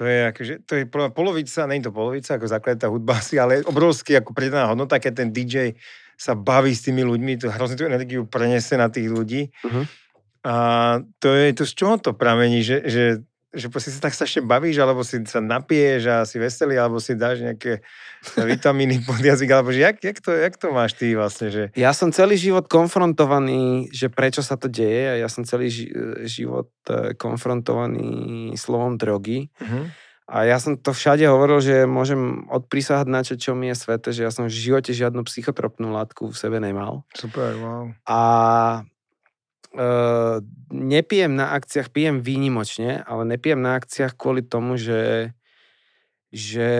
To je, akože, to je polovica, je to polovica, ako základ tá hudba asi, ale obrovský ako pridaná hodnota, keď ten DJ sa baví s tými ľuďmi, to hrozne tú energiu prenese na tých ľudí. Uh-huh. A to je to, z čoho to pramení, že, že, že si sa tak strašne bavíš, alebo si sa napiješ a si veselý, alebo si dáš nejaké vitamíny pod jazyk, alebo že jak, jak, to, jak to máš ty vlastne? Že... Ja som celý život konfrontovaný, že prečo sa to deje a ja som celý ži- život e, konfrontovaný slovom drogy. Uh-huh. A ja som to všade hovoril, že môžem odprísahať na čo, čo mi je svete, že ja som v živote žiadnu psychotropnú látku v sebe nemal. Super, wow. A uh, nepijem na akciách, pijem výnimočne, ale nepijem na akciách kvôli tomu, že že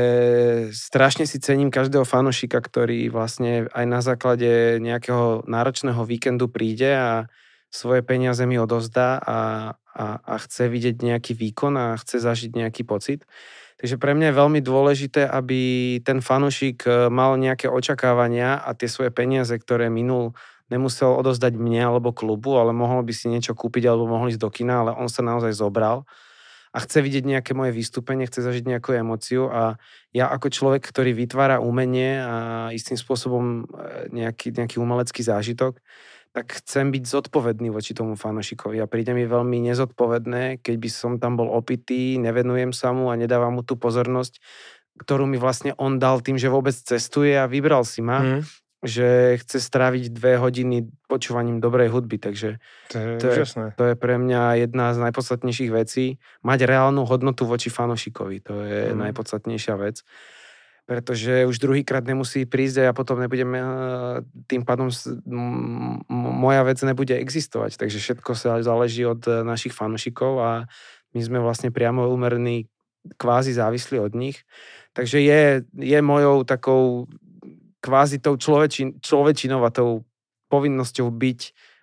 strašne si cením každého fanošika, ktorý vlastne aj na základe nejakého náročného víkendu príde a svoje peniaze mi odozdá a, a, a chce vidieť nejaký výkon a chce zažiť nejaký pocit. Takže pre mňa je veľmi dôležité, aby ten fanušik e, mal nejaké očakávania a tie svoje peniaze, ktoré minul, nemusel odozdať mne alebo klubu, ale mohol by si niečo kúpiť alebo mohol ísť do kina, ale on sa naozaj zobral a chce vidieť nejaké moje vystúpenie, chce zažiť nejakú emociu a ja ako človek, ktorý vytvára umenie a istým spôsobom e, nejaký, nejaký umelecký zážitok, tak chcem byť zodpovedný voči tomu fanošikovi a príde mi veľmi nezodpovedné, keď by som tam bol opitý, nevenujem sa mu a nedávam mu tú pozornosť, ktorú mi vlastne on dal tým, že vôbec cestuje a vybral si ma. Mm že chce stráviť dve hodiny počúvaním dobrej hudby, takže to je, to, je, to je pre mňa jedna z najpodstatnejších vecí. Mať reálnu hodnotu voči fanošikovi, to je mm. najpodstatnejšia vec. Pretože už druhýkrát nemusí prísť a ja potom nebudem, eh, tým pádom moja vec nebude existovať. Takže všetko sa záleží od eh, našich fanošikov a my sme vlastne priamo umerní kvázi závislí od nich. Takže je, je mojou takou kvázi tou človečin, človečinou a tou povinnosťou byť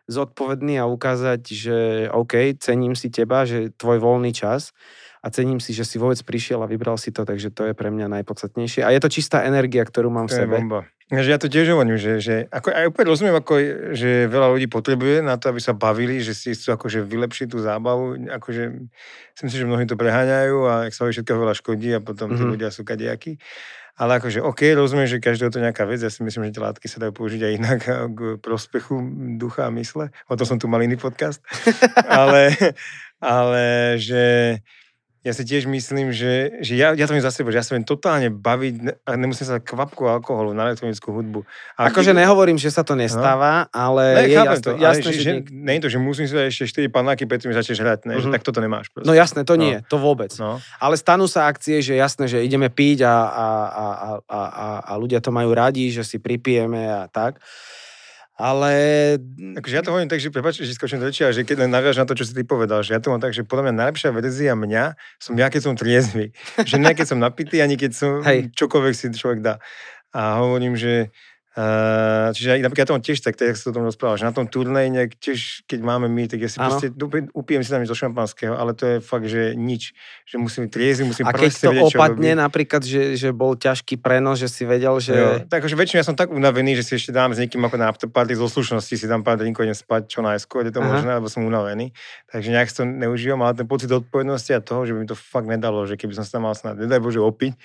zodpovedný a ukázať, že OK, cením si teba, že tvoj voľný čas a cením si, že si vôbec prišiel a vybral si to, takže to je pre mňa najpodstatnejšie. A je to čistá energia, ktorú mám to v sebe. bomba. Ja to tiež hovorím, že, že ako, aj úplne rozumiem, ako, že veľa ľudí potrebuje na to, aby sa bavili, že si chcú akože vylepšiť tú zábavu. Akože, si myslím, že mnohí to preháňajú a ak sa všetko veľa škodí a potom tí mm-hmm. ľudia sú kadejakí. Ale akože OK, rozumiem, že každého to nejaká vec. Ja si myslím, že tie látky sa dajú použiť aj inak *laughs* k prospechu ducha a mysle. O tom som tu mal iný podcast. *laughs* ale, ale že ja si tiež myslím, že, že ja, ja to viem za seba, že ja sa viem totálne baviť a nemusím sa kvapku alkoholu na elektronickú hudbu. A akože ty... nehovorím, že sa to nestáva, no. ale ne, je jasné, to, jasné ale že, že, nie je to, že musím si dať ešte 4 panáky, predtým začneš hrať, ne, uh-huh. že mhm. tak toto nemáš. Proste. No jasné, to no. nie, to vôbec. No. Ale stanú sa akcie, že jasné, že ideme piť a, a, a, a, a, a ľudia to majú radi, že si pripijeme a tak ale... Takže ja to hovorím tak, že prepáč, že skočím do rečia, že keď len naviaž na to, čo si ty povedal, že ja to mám tak, že podľa mňa najlepšia verzia mňa som ja, keď som triezvy. *laughs* Že nie keď som napitý, ani keď som Hej. čokoľvek si človek dá. A hovorím, že Uh, čiže napríklad ja tom tiež tak, tak sa o tom rozprával, že na tom turnej nejak tiež, keď máme my, tak ja si ano. proste upijem si tam niečo šampanského, ale to je fakt, že nič. Že musím triezvy, musím A keď to vedieť, opadne napríklad, že, že bol ťažký prenos, že si vedel, že... Jo, tak že väčšinou ja som tak unavený, že si ešte dám s niekým ako na afterparty zo slušnosti, si dám pár drinkov, idem spať čo najskôr, je to Aha. možné, lebo som unavený. Takže nejak to neužívam, ale ten pocit odpovednosti a toho, že by mi to fakt nedalo, že keby som sa tam mal snad, nedaj Bože, opiť,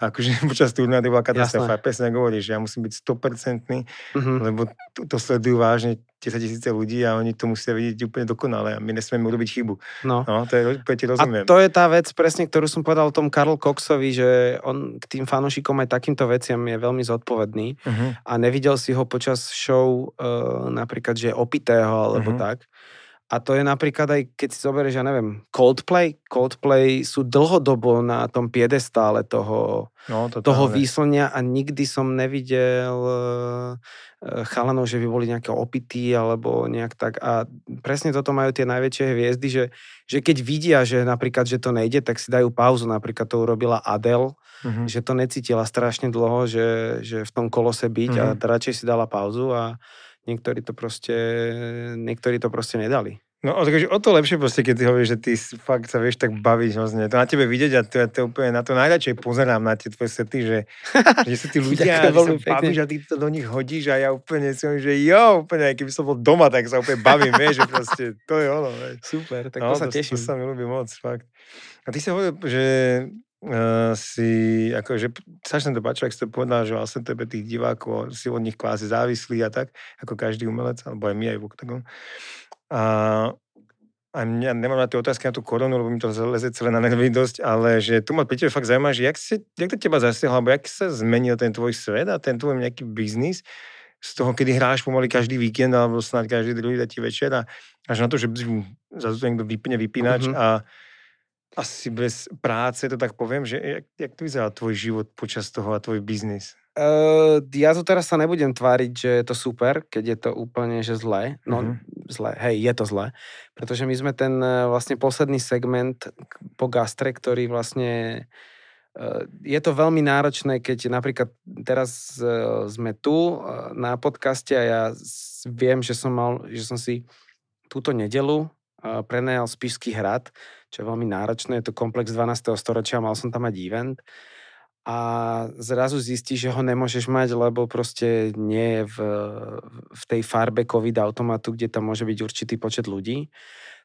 akože *laughs* počas turnaja to bola katastrofa. Presne hovoríš, že ja musím byť 100% mm-hmm. lebo to, to sledujú vážne 10 tisíce ľudí a oni to musia vidieť úplne dokonale a my nesmieme urobiť chybu. No. no to je, úplne ti rozumiem. A to je tá vec presne, ktorú som povedal o tom Karl Coxovi, že on k tým fanúšikom aj takýmto veciam je veľmi zodpovedný uh-huh. a nevidel si ho počas show uh, napríklad, že je opitého alebo uh-huh. tak A to je napríklad aj, keď si zoberieš, ja neviem, Coldplay. Coldplay sú dlhodobo na tom piedestále toho, no, toho výslnia a nikdy som nevidel uh, chalanov, že by boli nejaké opití alebo nejak tak. A presne toto majú tie najväčšie hviezdy, že, že keď vidia, že napríklad, že to nejde, tak si dajú pauzu. Napríklad to urobila Adele, uh-huh. že to necítila strašne dlho, že, že v tom kolose byť uh-huh. a radšej si dala pauzu a Niektorí to proste, niektorí to proste nedali. No takže o to lepšie proste, keď ty hovoríš, že ty fakt sa vieš tak baviť hrozne. To na tebe vidieť a to, to úplne na to najradšej pozerám na tie tvoje sety, že, *laughs* že sú tí ľudia, že sa bavíš a ty to do nich hodíš a ja úplne som, že jo, úplne, keby som bol doma, tak sa úplne bavím, vieš, že proste to je ono. Vieš. Super, tak no, to sa teším. To, to sa mi ľúbi moc, fakt. A ty si hovoril, že uh, si, akože, strašne to páčilo, ak si to povedal, že vlastne tebe tých divákov si od nich kvázi závislí a tak, ako každý umelec, alebo aj my aj v Octagon. A, a mňa, nemám na tie otázky na tú koronu, lebo mi to leze celé na nervy dosť, ale že tu ma pri fakt zaujíma, že jak, si, jak to teba zasiahlo, alebo jak sa zmenil ten tvoj svet a ten tvoj nejaký biznis z toho, kedy hráš pomaly každý víkend alebo snad každý druhý tretí večer a až na to, že zase to niekto vypne vypínač mm-hmm. a asi bez práce, to tak poviem, že jak, jak to vyzerá tvoj život počas toho a tvoj biznis? Uh, ja tu teraz sa nebudem tváriť, že je to super, keď je to úplne, že zlé. No, uh-huh. zlé, hej, je to zlé. Pretože my sme ten uh, vlastne posledný segment po gastre, ktorý vlastne uh, je to veľmi náročné, keď napríklad teraz uh, sme tu na podcaste a ja viem, že som mal, že som si túto nedelu prenajal Spišský hrad, čo je veľmi náročné, je to komplex 12. storočia, mal som tam mať event a zrazu zistíš, že ho nemôžeš mať, lebo proste nie je v, v tej farbe COVID automatu, kde tam môže byť určitý počet ľudí.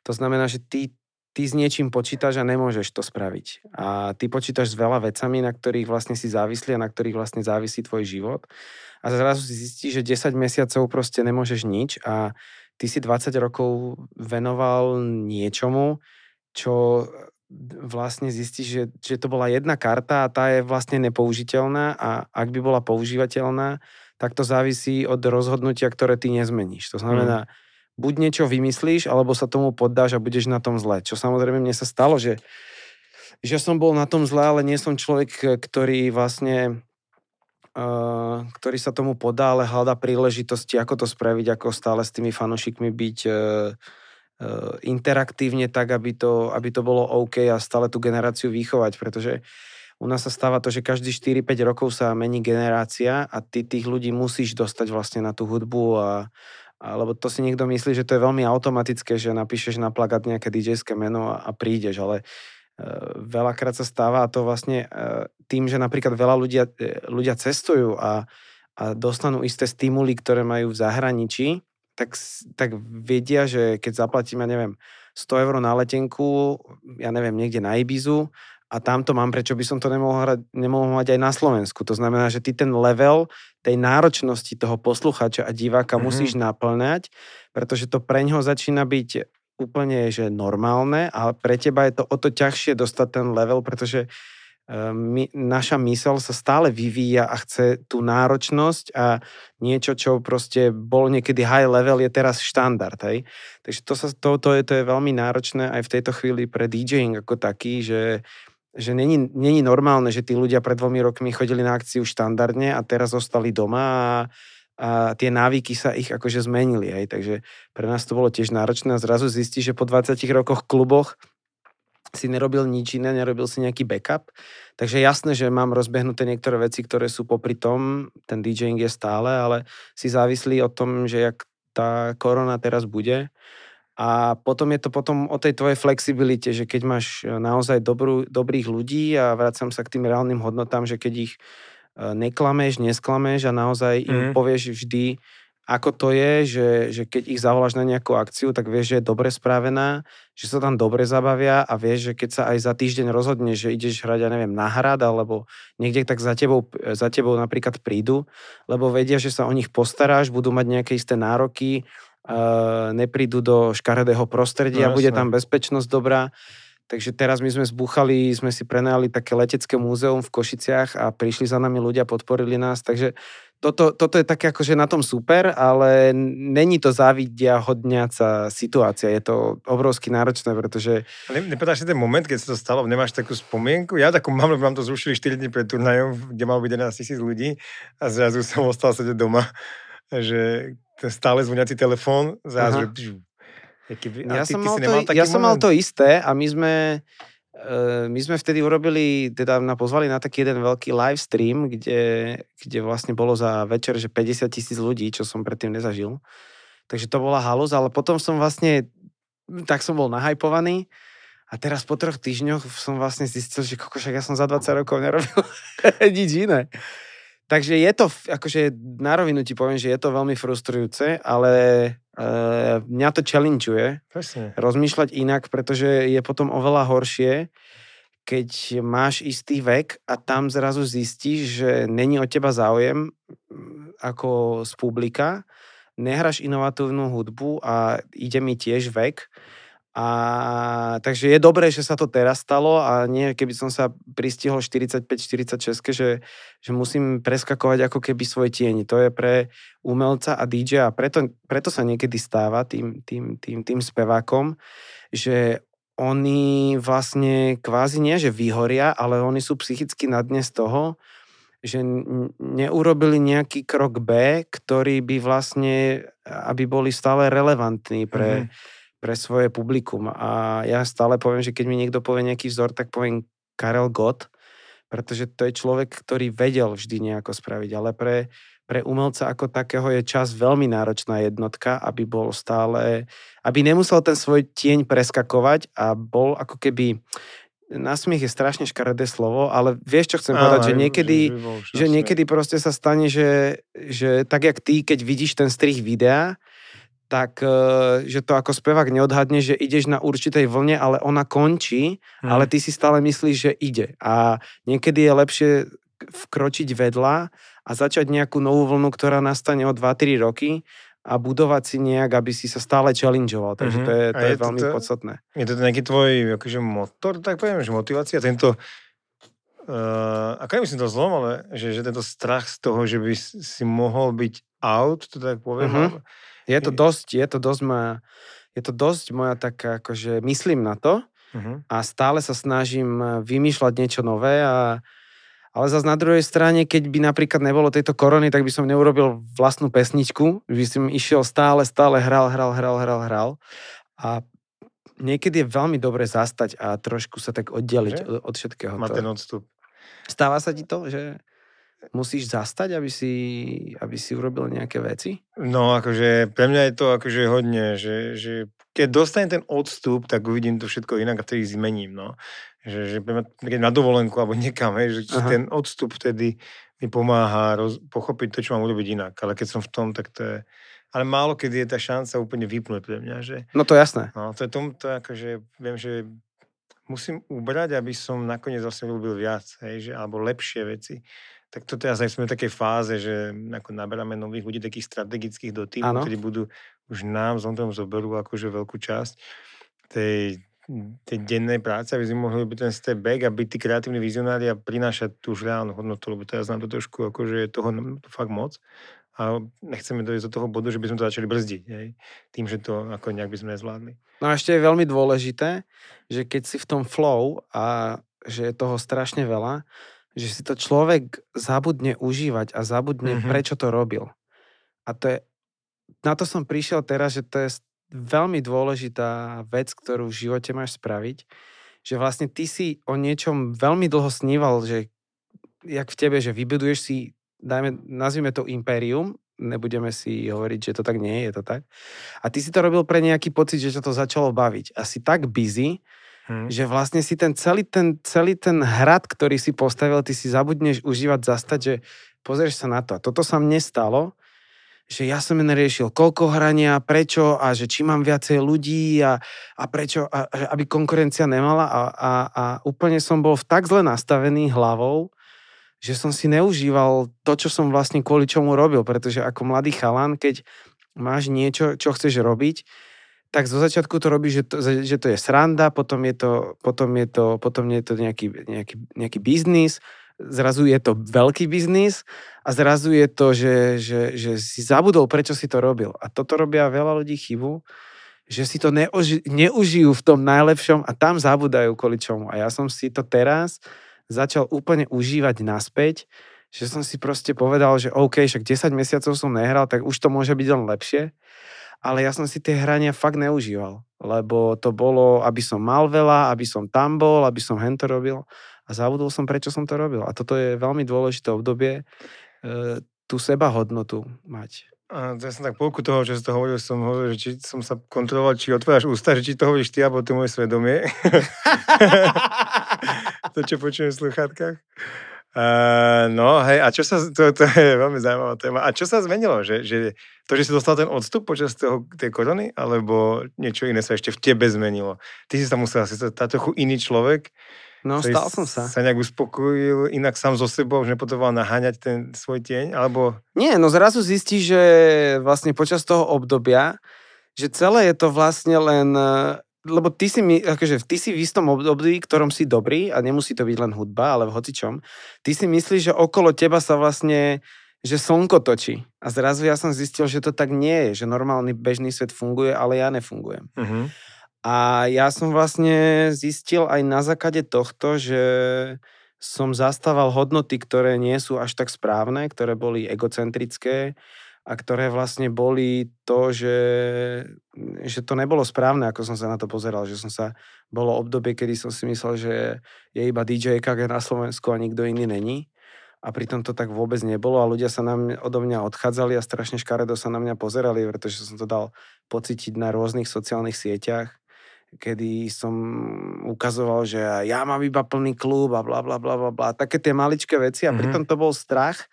To znamená, že ty, ty s niečím počítaš a nemôžeš to spraviť. A ty počítaš s veľa vecami, na ktorých vlastne si závislí a na ktorých vlastne závisí tvoj život. A zrazu si zistíš, že 10 mesiacov proste nemôžeš nič a ty si 20 rokov venoval niečomu, čo vlastne zistíš, že, že to bola jedna karta a tá je vlastne nepoužiteľná a ak by bola používateľná, tak to závisí od rozhodnutia, ktoré ty nezmeníš. To znamená, mm. buď niečo vymyslíš, alebo sa tomu poddáš a budeš na tom zle. Čo samozrejme mne sa stalo, že, že som bol na tom zle, ale nie som človek, ktorý vlastne ktorý sa tomu podá, ale hľadá príležitosti, ako to spraviť, ako stále s tými fanúšikmi byť uh, uh, interaktívne tak, aby to, aby to bolo OK a stále tú generáciu vychovať, pretože u nás sa stáva to, že každý 4-5 rokov sa mení generácia a ty tých ľudí musíš dostať vlastne na tú hudbu a, a lebo to si niekto myslí, že to je veľmi automatické, že napíšeš na plagát nejaké dj meno a, a prídeš, ale veľakrát sa stáva a to vlastne tým, že napríklad veľa ľudia, e, ľudia cestujú a, a dostanú isté stimuly, ktoré majú v zahraničí, tak, tak vedia, že keď zaplatím, ja neviem, 100 eur na letenku, ja neviem, niekde na Ibizu a tamto mám, prečo by som to nemohol, hrať, nemohol mať aj na Slovensku. To znamená, že ty ten level tej náročnosti toho posluchača a diváka mm-hmm. musíš naplňať, pretože to pre ňoho začína byť úplne že normálne a pre teba je to o to ťažšie dostať ten level, pretože my, naša mysel sa stále vyvíja a chce tú náročnosť a niečo, čo proste bol niekedy high level, je teraz štandard. Hej? Takže to, sa, to, to, je, to je veľmi náročné aj v tejto chvíli pre DJing ako taký, že, že není, není normálne, že tí ľudia pred dvomi rokmi chodili na akciu štandardne a teraz zostali doma a, a tie návyky sa ich akože zmenili. Hej? Takže pre nás to bolo tiež náročné a zrazu zistí, že po 20 rokoch kluboch si nerobil nič iné, nerobil si nejaký backup. Takže jasné, že mám rozbehnuté niektoré veci, ktoré sú popri tom, ten DJing je stále, ale si závislí o tom, že jak tá korona teraz bude. A potom je to potom o tej tvojej flexibilite, že keď máš naozaj dobrú, dobrých ľudí a vracam sa k tým reálnym hodnotám, že keď ich neklameš, nesklameš a naozaj im mm. povieš vždy, ako to je, že, že keď ich zavoláš na nejakú akciu, tak vieš, že je dobre správená, že sa tam dobre zabavia a vieš, že keď sa aj za týždeň rozhodneš, že ideš hrať, ja neviem, na hrad alebo niekde, tak za tebou, za tebou napríklad prídu, lebo vedia, že sa o nich postaráš, budú mať nejaké isté nároky, uh, neprídu do škaredého prostredia, no, bude tam bezpečnosť dobrá. Takže teraz my sme zbúchali, sme si prenajali také letecké múzeum v Košiciach a prišli za nami ľudia, podporili nás, takže toto, toto je také akože na tom super, ale není to závidia hodňaca situácia. Je to obrovsky náročné, pretože... Ne, nepadáš si ten moment, keď sa to stalo, nemáš takú spomienku? Ja takú mám, lebo mám to zrušili 4 dní pred turnajom, kde malo byť 11 tisíc ľudí a zrazu som ostal sedieť doma, že stále zvoniaci telefón, zrazu, že... Ja, som mal, to, ja som mal to isté a my sme Eh, my sme vtedy urobili, teda na pozvali na taký jeden veľký live stream, kde, kde vlastne bolo za večer, že 50 tisíc ľudí, čo som predtým nezažil. Takže to bola halus, ale potom som vlastne, tak som bol nahajpovaný a teraz po troch týždňoch som vlastne zistil, že kokošak, ja som za 20 rokov nerobil *laughs* nič iné. Takže je to, akože na rovinu ti poviem, že je to veľmi frustrujúce, ale Uh, mňa to challengeuje Presne. rozmýšľať inak, pretože je potom oveľa horšie, keď máš istý vek a tam zrazu zistíš, že není o teba záujem mm, ako z publika, nehráš inovatívnu hudbu a ide mi tiež vek a takže je dobré, že sa to teraz stalo a nie keby som sa pristihol 45-46, že, že musím preskakovať ako keby svoj tieň. To je pre umelca a DJ a preto, preto sa niekedy stáva tým, tým, tým, tým spevákom, že oni vlastne kvázi nie, že vyhoria, ale oni sú psychicky na dne z toho, že neurobili nejaký krok B, ktorý by vlastne, aby boli stále relevantní pre, mm-hmm pre svoje publikum. A ja stále poviem, že keď mi niekto povie nejaký vzor, tak poviem Karel Gott, pretože to je človek, ktorý vedel vždy nejako spraviť, ale pre, pre umelca ako takého je čas veľmi náročná jednotka, aby bol stále, aby nemusel ten svoj tieň preskakovať a bol ako keby Nasmiech je strašne škaredé slovo, ale vieš, čo chcem povedať, že niekedy, že, že niekedy proste sa stane, že, že tak jak ty, keď vidíš ten strih videa, tak eh, že to ako spevák neodhadne, že ideš na určitej vlne, ale ona končí, hmm. ale ty si stále myslíš, že ide. A niekedy je lepšie vkročiť vedľa a začať nejakú novú vlnu, ktorá nastane o 2-3 roky a budovať si nejak, aby si sa stále challengeoval. Takže mm-hmm. to je, to je, je veľmi to, podstatné. Je to nejaký tvoj akože motor, tak poviem, že motivácia, tento uh, ako nemyslím to zlom, ale že, že tento strach z toho, že by si mohol byť out, to tak poviem, mm-hmm. Je to dosť, je to dosť moja, je to dosť moja taká, akože myslím na to uh-huh. a stále sa snažím eh, vymýšľať niečo nové a ale zase na druhej strane, keď by napríklad nebolo tejto korony, tak by som neurobil vlastnú pesničku, by som išiel stále, stále hral, hral, hral, hral, hral. A niekedy je veľmi dobre zastať a trošku sa tak oddeliť od, od všetkého. Má ten odstup. Stáva sa ti to, že musíš zastať, aby si, aby si urobil nejaké veci? No, akože pre mňa je to akože hodne, že, že keď dostanem ten odstup, tak uvidím to všetko inak a vtedy zmením, no. Že, že keď na dovolenku alebo niekam, hej, že Aha. ten odstup vtedy mi pomáha roz, pochopiť to, čo mám urobiť inak. Ale keď som v tom, tak to je... Ale málo kedy je tá šanca úplne vypnúť pre mňa, že... No to jasné. No, to je tom, to je akože, viem, že musím ubrať, aby som nakoniec vlastne urobil viac, hej, že, alebo lepšie veci tak to teraz sme v takej fáze, že ako naberáme nových ľudí, takých strategických do týmu, ktorí budú už nám z tom zoberú akože veľkú časť tej, tej dennej práce, aby sme mohli byť ten step back a byť tí kreatívni vizionári a prinášať tú už reálnu hodnotu, lebo teraz nám to trošku akože je toho to fakt moc a nechceme dojsť do toho bodu, že by sme to začali brzdiť, hej? tým, že to ako nejak by sme nezvládli. No a ešte je veľmi dôležité, že keď si v tom flow a že je toho strašne veľa, že si to človek zabudne užívať a zabudne, mm-hmm. prečo to robil. A to je, na to som prišiel teraz, že to je veľmi dôležitá vec, ktorú v živote máš spraviť, že vlastne ty si o niečom veľmi dlho sníval, že jak v tebe, že vybuduješ si, dajme, nazvime to impérium, nebudeme si hovoriť, že to tak nie je, je to tak. A ty si to robil pre nejaký pocit, že ťa to začalo baviť. A si tak busy, Hmm. Že vlastne si ten celý, ten celý ten hrad, ktorý si postavil, ty si zabudneš užívať, zastať, že pozrieš sa na to. A toto sa mne stalo, že ja som neriešil, koľko hrania, prečo a že či mám viacej ľudí a, a prečo, a, aby konkurencia nemala a, a, a úplne som bol v tak zle nastavený hlavou, že som si neužíval to, čo som vlastne kvôli čomu robil, pretože ako mladý chalan, keď máš niečo, čo chceš robiť, tak zo začiatku to robí, že to, že to je sranda, potom je to, potom je to, potom je to nejaký, nejaký, nejaký biznis, zrazu je to veľký biznis a zrazu je to, že, že, že si zabudol, prečo si to robil. A toto robia veľa ľudí chybu, že si to neuži, neužijú v tom najlepšom a tam zabudajú kvôli čomu. A ja som si to teraz začal úplne užívať naspäť, že som si proste povedal, že OK, však 10 mesiacov som nehral, tak už to môže byť len lepšie. Ale ja som si tie hrania fakt neužíval, lebo to bolo, aby som mal veľa, aby som tam bol, aby som hento robil a zabudol som, prečo som to robil. A toto je veľmi dôležité obdobie, e, tú seba hodnotu mať. A ja som tak polku toho, čo si to hovoril, som hovoril, že či som sa kontroloval, či otváraš ústa, že či to hovoríš ty, alebo to moje svedomie. *laughs* *laughs* to, čo počujem v sluchátkach. Uh, no hej, a čo sa, to, to je veľmi zaujímavá téma. A čo sa zmenilo? Že, že to, že si dostal ten odstup počas toho, tej korony, alebo niečo iné sa ešte v tebe zmenilo? Ty si sa musel asi stať trochu iný človek. No, stal som sa. Sa nejak uspokojil, inak sám so sebou, že nepotreboval naháňať ten svoj tieň, alebo... Nie, no zrazu zistí, že vlastne počas toho obdobia, že celé je to vlastne len lebo ty si, akože, ty si v istom období, ktorom si dobrý a nemusí to byť len hudba, ale v hocičom, ty si myslíš, že okolo teba sa vlastne že slnko točí. A zrazu ja som zistil, že to tak nie je, že normálny bežný svet funguje, ale ja nefungujem. Uh-huh. A ja som vlastne zistil aj na základe tohto, že som zastával hodnoty, ktoré nie sú až tak správne, ktoré boli egocentrické, a ktoré vlastne boli to, že, že to nebolo správne, ako som sa na to pozeral, že som sa, bolo obdobie, kedy som si myslel, že je iba DJ KG na Slovensku a nikto iný není a pritom to tak vôbec nebolo a ľudia sa na mňa, odo mňa odchádzali a strašne škaredo sa na mňa pozerali, pretože som to dal pocítiť na rôznych sociálnych sieťach, kedy som ukazoval, že ja mám iba plný klub a bla bla bla bla bla, také tie maličké veci a mm-hmm. pritom to bol strach,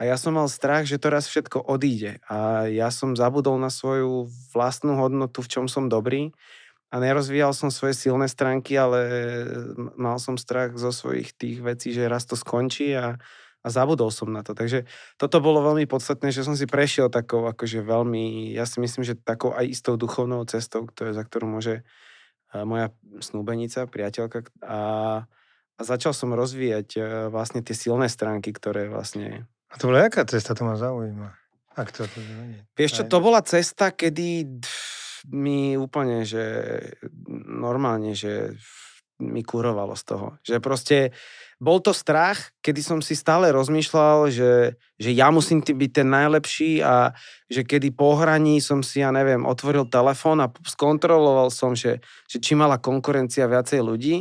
a ja som mal strach, že to raz všetko odíde. A ja som zabudol na svoju vlastnú hodnotu, v čom som dobrý. A nerozvíjal som svoje silné stránky, ale mal som strach zo svojich tých vecí, že raz to skončí a, a zabudol som na to. Takže toto bolo veľmi podstatné, že som si prešiel takou akože veľmi, ja si myslím, že takou aj istou duchovnou cestou, ktoré, za ktorú môže moja snúbenica, priateľka a, a začal som rozvíjať e, vlastne tie silné stránky, ktoré vlastne a to bola jaká cesta, to ma zaujíma. Ak to, to Vieš čo, to bola cesta, kedy mi úplne, že normálne, že mi kurovalo z toho. Že proste bol to strach, kedy som si stále rozmýšľal, že, že ja musím byť ten najlepší a že kedy po hraní som si, ja neviem, otvoril telefón a skontroloval som, že, že či mala konkurencia viacej ľudí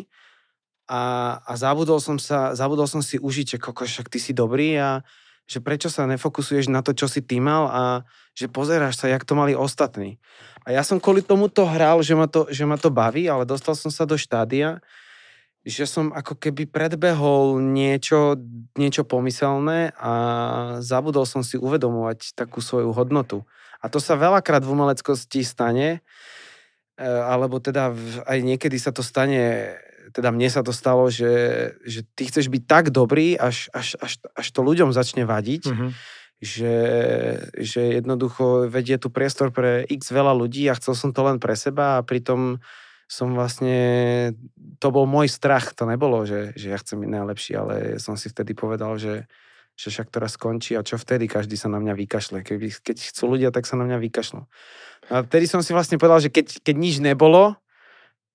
a, a zabudol som sa, zabudol som si užiť, že koko, však ty si dobrý a, že prečo sa nefokusuješ na to, čo si ty mal a že pozeráš sa, jak to mali ostatní. A ja som kvôli tomu to hral, že ma to, že ma to baví, ale dostal som sa do štádia, že som ako keby predbehol niečo, niečo pomyselné a zabudol som si uvedomovať takú svoju hodnotu. A to sa veľakrát v umeleckosti stane, e, alebo teda aj niekedy sa to stane teda mne sa to stalo, že, že ty chceš byť tak dobrý, až, až, až, až to ľuďom začne vadiť, mm-hmm. že, že jednoducho vedie tu priestor pre x veľa ľudí a chcel som to len pre seba a pritom som vlastne, to bol môj strach, to nebolo, že, že ja chcem byť najlepší, ale som si vtedy povedal, že, že však to raz skončí a čo vtedy, každý sa na mňa vykašle. Keby, keď chcú ľudia, tak sa na mňa vykašľú. A vtedy som si vlastne povedal, že keď, keď nič nebolo,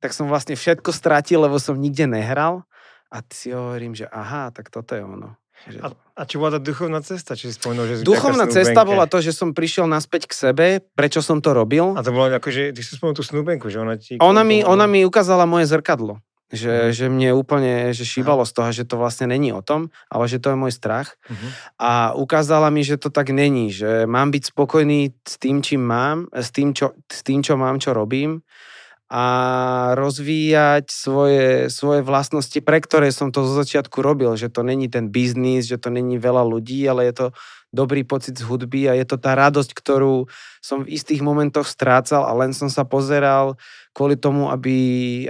tak som vlastne všetko stratil, lebo som nikde nehral. A si hovorím, že aha, tak toto je ono. Že... A, a čo bola tá duchovná cesta? Či si spomenul, že duchovná cesta bola to, že som prišiel naspäť k sebe, prečo som to robil. A to bolo ako, že ty si spomenul tú snúbenku, že ona ti... Ona mi, ona mi ukázala moje zrkadlo. Že, uh-huh. že mne úplne že šíbalo z toho, že to vlastne není o tom, ale že to je môj strach. Uh-huh. A ukázala mi, že to tak není, že mám byť spokojný s tým, čím mám, s tým, čo, s tým, čo mám, čo robím a rozvíjať svoje, svoje vlastnosti, pre ktoré som to zo začiatku robil, že to není ten biznis, že to není veľa ľudí, ale je to dobrý pocit z hudby a je to tá radosť, ktorú som v istých momentoch strácal a len som sa pozeral kvôli tomu, aby,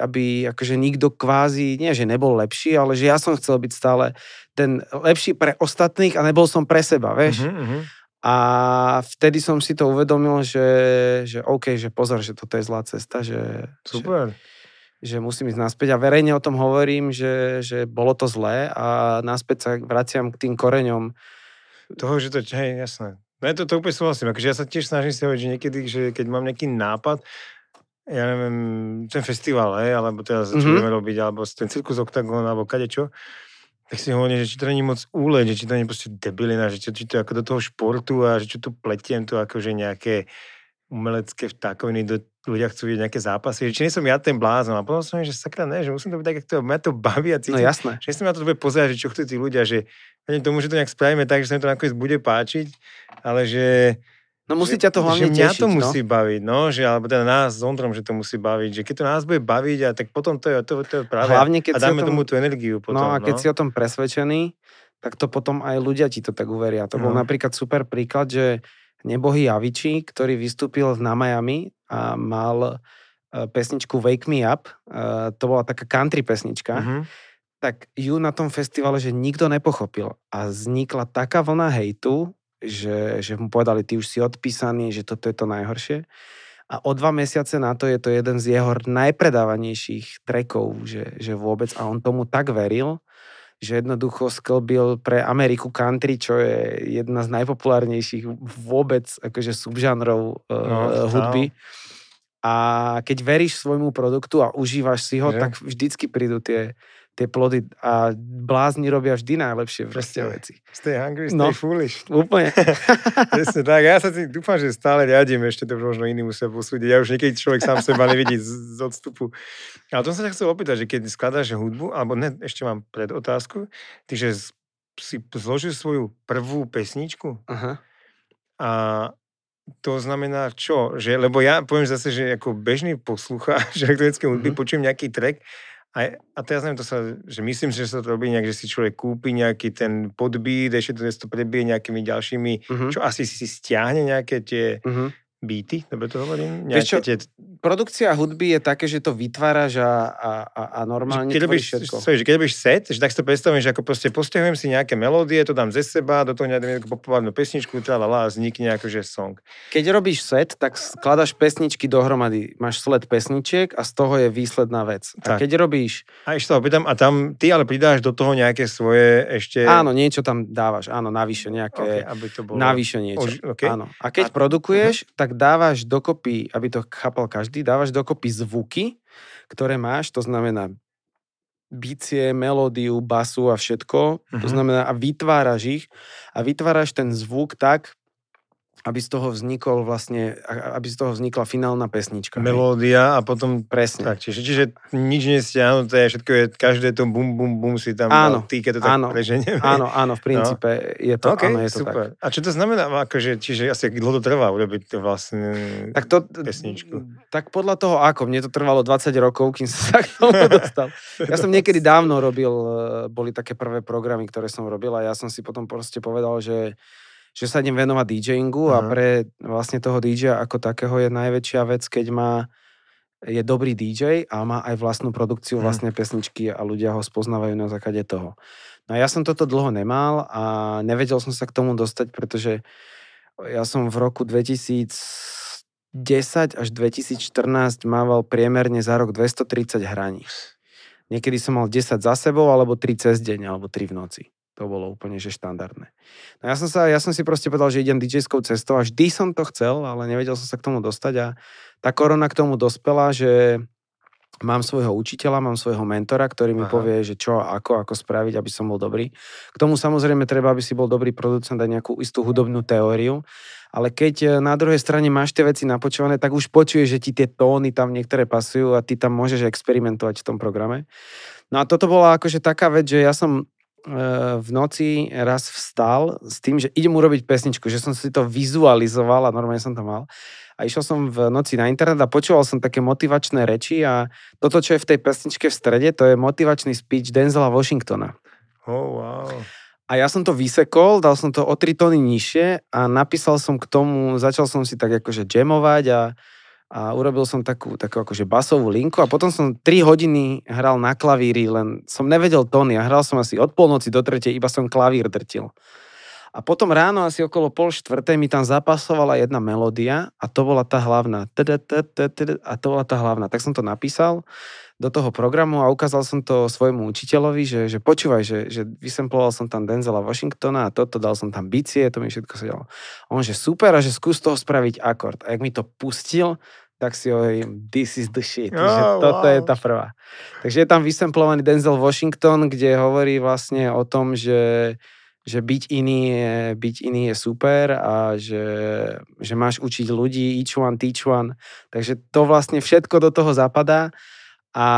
aby akože nikto kvázi, nie že nebol lepší, ale že ja som chcel byť stále ten lepší pre ostatných a nebol som pre seba, vieš. Uh-huh, uh-huh. A vtedy som si to uvedomil, že, že OK, že pozor, že toto je zlá cesta, že... Super. Že, že musím ísť naspäť a verejne o tom hovorím, že, že bolo to zlé a naspäť sa vraciam k tým koreňom. Toho, že to, hej, jasné. No ja to, to úplne súhlasím, akože ja sa tiež snažím si hovoriť, že niekedy, že keď mám nejaký nápad, ja neviem, ten festival, hej, alebo teda, čo mm-hmm. budeme robiť, alebo ten cirkus Octagon, alebo kadečo, tak si hovorím, že či to není moc úle, že či to není proste debilina, že či, či to ako do toho športu a že čo tu pletiem to akože nejaké umelecké vtákoviny, do, ľudia chcú vidieť nejaké zápasy, že či nie som ja ten blázon. A potom som že sakra ne, že musím to byť tak, ako to, mňa to baví a cítim. No jasné. Že som na to bude pozerať, že čo chcú tí ľudia, že ja tomu, že to nejak spravíme tak, že sa mi to nakoniec bude páčiť, ale že No musí ťa to hlavne že mňa tešiť, to no? musí baviť, no, že, alebo teda nás s Ondrom, že to musí baviť, že keď to nás bude baviť, a tak potom to je, to, to je práve, Hlavne, keď a dáme tom, tomu tú energiu potom, No a keď no. si o tom presvedčený, tak to potom aj ľudia ti to tak uveria. To bol No. napríklad super príklad, že nebohý Aviči, ktorý vystúpil na Miami a mal e, pesničku Wake Me Up, e, to bola taká country pesnička, Mhm. tak ju na tom festivale, že nikto nepochopil. A vznikla taká vlna hejtu, že, že mu povedali, ty už si odpísaný, že toto je to najhoršie. A o dva mesiace na to je to jeden z jeho najpredávanejších trekov, že, že vôbec. A on tomu tak veril, že jednoducho sklbil pre Ameriku country, čo je jedna z najpopulárnejších vôbec akože subžánrov uh, No, hudby. A keď veríš svojmu produktu a užívaš si ho, Že? tak vždycky prídu tie, tie plody a blázni robia vždy najlepšie proste veci. Stay hungry, stay No. foolish. *laughs* Úplne. *laughs* Presne tak. Ja sa tým dúfam, že stále riadím, ešte to možno iní musia posúdiť. Ja už niekedy človek sám seba nevidí z, z odstupu. Ale to som sa chcel opýtať, že keď skladáš hudbu, alebo ne, ešte mám pred otázku, ty, že si zložil svoju prvú pesničku Aha. a to znamená čo? Že, lebo ja poviem zase, že ako bežný poslucháč *laughs* elektronické hudby Mhm. počujem nejaký track a, a teraz neviem, to sa, že myslím že sa to robí nejak, že si človek kúpi nejaký ten podbeat, ešte to, to prebije nejakými ďalšími Uh-huh. čo asi si stiahne nejaké tie Uh-huh. Beaty, dobre to hovorím? Vieš čo, Nejaké tie, Produkcia hudby je také, že to vytváraš a, a, a, a normálne keď robíš, všetko. sorry, keď robíš set, že tak si to predstavím, že ako proste postiahujem si nejaké melódie, to dám ze seba, do toho nejakú populárnu pesničku, tralala a vznikne akože song. Keď robíš set, tak skladaš pesničky dohromady. Máš sled pesničiek a z toho je výsledná vec. A Tak. keď robíš... A ešte sa opýtam, a tam ty ale pridáš do toho nejaké svoje ešte... Áno, niečo tam dávaš. Áno, navyše nejaké... okay, aby to bolo... Navyše niečo. Oži- okay. Áno. A keď A- produkuješ, tak dávaš dokopy, aby to chápal každý, dávaš dokopy zvuky, ktoré máš, to znamená bicie, melódiu, basu a všetko. To Mhm. znamená, a vytváraš ich a vytváraš ten zvuk tak, aby z toho vznikol vlastne, aby z toho vznikla finálna pesnička. hej. Melódia a potom... Presne. Tak, čiže, čiže nič nestiahnuté, všetko je, každé to bum, bum, bum si tam Áno, ty, keď to tak áno. Áno, áno, v princípe je to, OK, áno, je to super. tak. A čo to znamená, akože, čiže asi dlho to trvá urobiť to vlastne... Tak to, pesničku. tak podľa toho ako, mne to trvalo 20 rokov, kým som sa k tomu *laughs* dostal. Ja som niekedy dávno robil, eh, boli také prvé programy, ktoré som robil a ja som si potom proste povedal, že, že sa idem venovať DJingu a Aha. pre vlastne toho DJ ako takého je najväčšia vec, keď má je dobrý DJ a má aj vlastnú produkciu, Mhm. vlastné pesničky a ľudia ho spoznávajú na základe toho. No a ja som toto dlho nemal a nevedel som sa k tomu dostať, pretože ja som v roku 2010 až 2014 mával priemerne za rok 230 hraní. Niekedy som mal 10 za sebou, alebo 3 cez deň, alebo 3 v noci. To bolo úplne že štandardné. No ja som, sa, ja som si proste povedal, že idem DJ-skou cestou a vždy som to chcel, ale nevedel som sa k tomu dostať a tá korona k tomu dospela, že mám svojho učiteľa, mám svojho mentora, ktorý mi Aha. povie, že čo ako, ako spraviť, aby som bol dobrý. K tomu samozrejme treba, aby si bol dobrý producent a nejakú istú hudobnú teóriu. Ale keď e, na druhej strane máš tie veci napočúvané, tak už počuješ, že ti tie tóny tam niektoré pasujú a ty tam môžeš experimentovať v tom programe. No a toto bola akože taká vec, že ja som v noci raz vstal s tým, že idem urobiť pesničku, že som si to vizualizoval a normálne som to mal. A išiel som v noci na internet a počúval som také motivačné reči a toto, čo je v tej pesničke v strede, to je motivačný speech Denzela Washingtona. Oh, wow. A ja som to vysekol, dal som to o 3 tóny nižšie a napísal som k tomu, začal som si tak akože jamovať a, a urobil som takú, takú akože basovú linku a potom som 3 hodiny hral na klavíri, len som nevedel tóny a hral som asi od polnoci do tretej, iba som klavír drtil. A potom ráno asi okolo pol štvrtej mi tam zapasovala jedna melódia a to bola tá hlavná. A to bola tá hlavná. Tak som to napísal do toho programu a ukázal som to svojmu učiteľovi, že, že počúvaj, že, že vysemploval som tam Denzela Washingtona a toto, dal som tam bicie, to mi všetko sedelo. On, že super a že skús toho spraviť akord. A jak mi to pustil, tak si hovorím, this is the shit, oh, že toto wow. je tá prvá. Takže je tam vysemplovaný Denzel Washington, kde hovorí vlastne o tom, že že byť iný je, byť iný je super a že, že máš učiť ľudí, each one, teach one. Takže to vlastne všetko do toho zapadá a,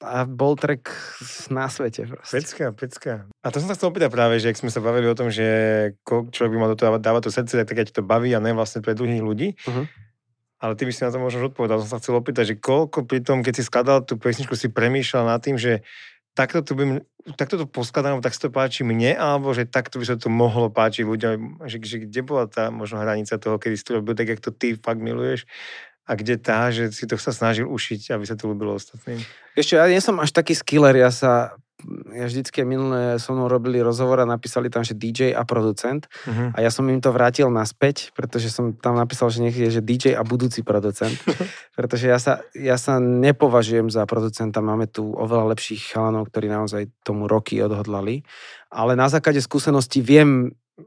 a bol track na svete proste. Pecka, pecka. A to som sa chcel opýtať práve, že ak sme sa bavili o tom, že človek by mal do toho dávať to srdce, tak keď to baví a ne vlastne pre druhých ľudí, uh-huh. Ale ty by si na to možno odpovedal. Som sa chcel opýtať, že koľko pri tom, keď si skladal tú pesničku, si premýšľal nad tým, že takto to, by, takto to poskladám, tak to páči mne, alebo že takto by sa to mohlo páčiť ľuďom, že, že kde bola tá možno hranica toho, kedy si to robil tak, jak to ty fakt miluješ a kde tá, že si to sa snažil ušiť, aby sa to ľúbilo ostatným? Ešte, ja nie som až taký skiller, ja sa ja vždycky minulé so mnou robili rozhovor a napísali tam, že DJ a producent uh-huh. a ja som im to vrátil naspäť, pretože som tam napísal, že nech je, že DJ a budúci producent, *laughs* pretože ja sa, ja sa nepovažujem za producenta, máme tu oveľa lepších chalanov, ktorí naozaj tomu roky odhodlali, ale na základe skúsenosti viem e,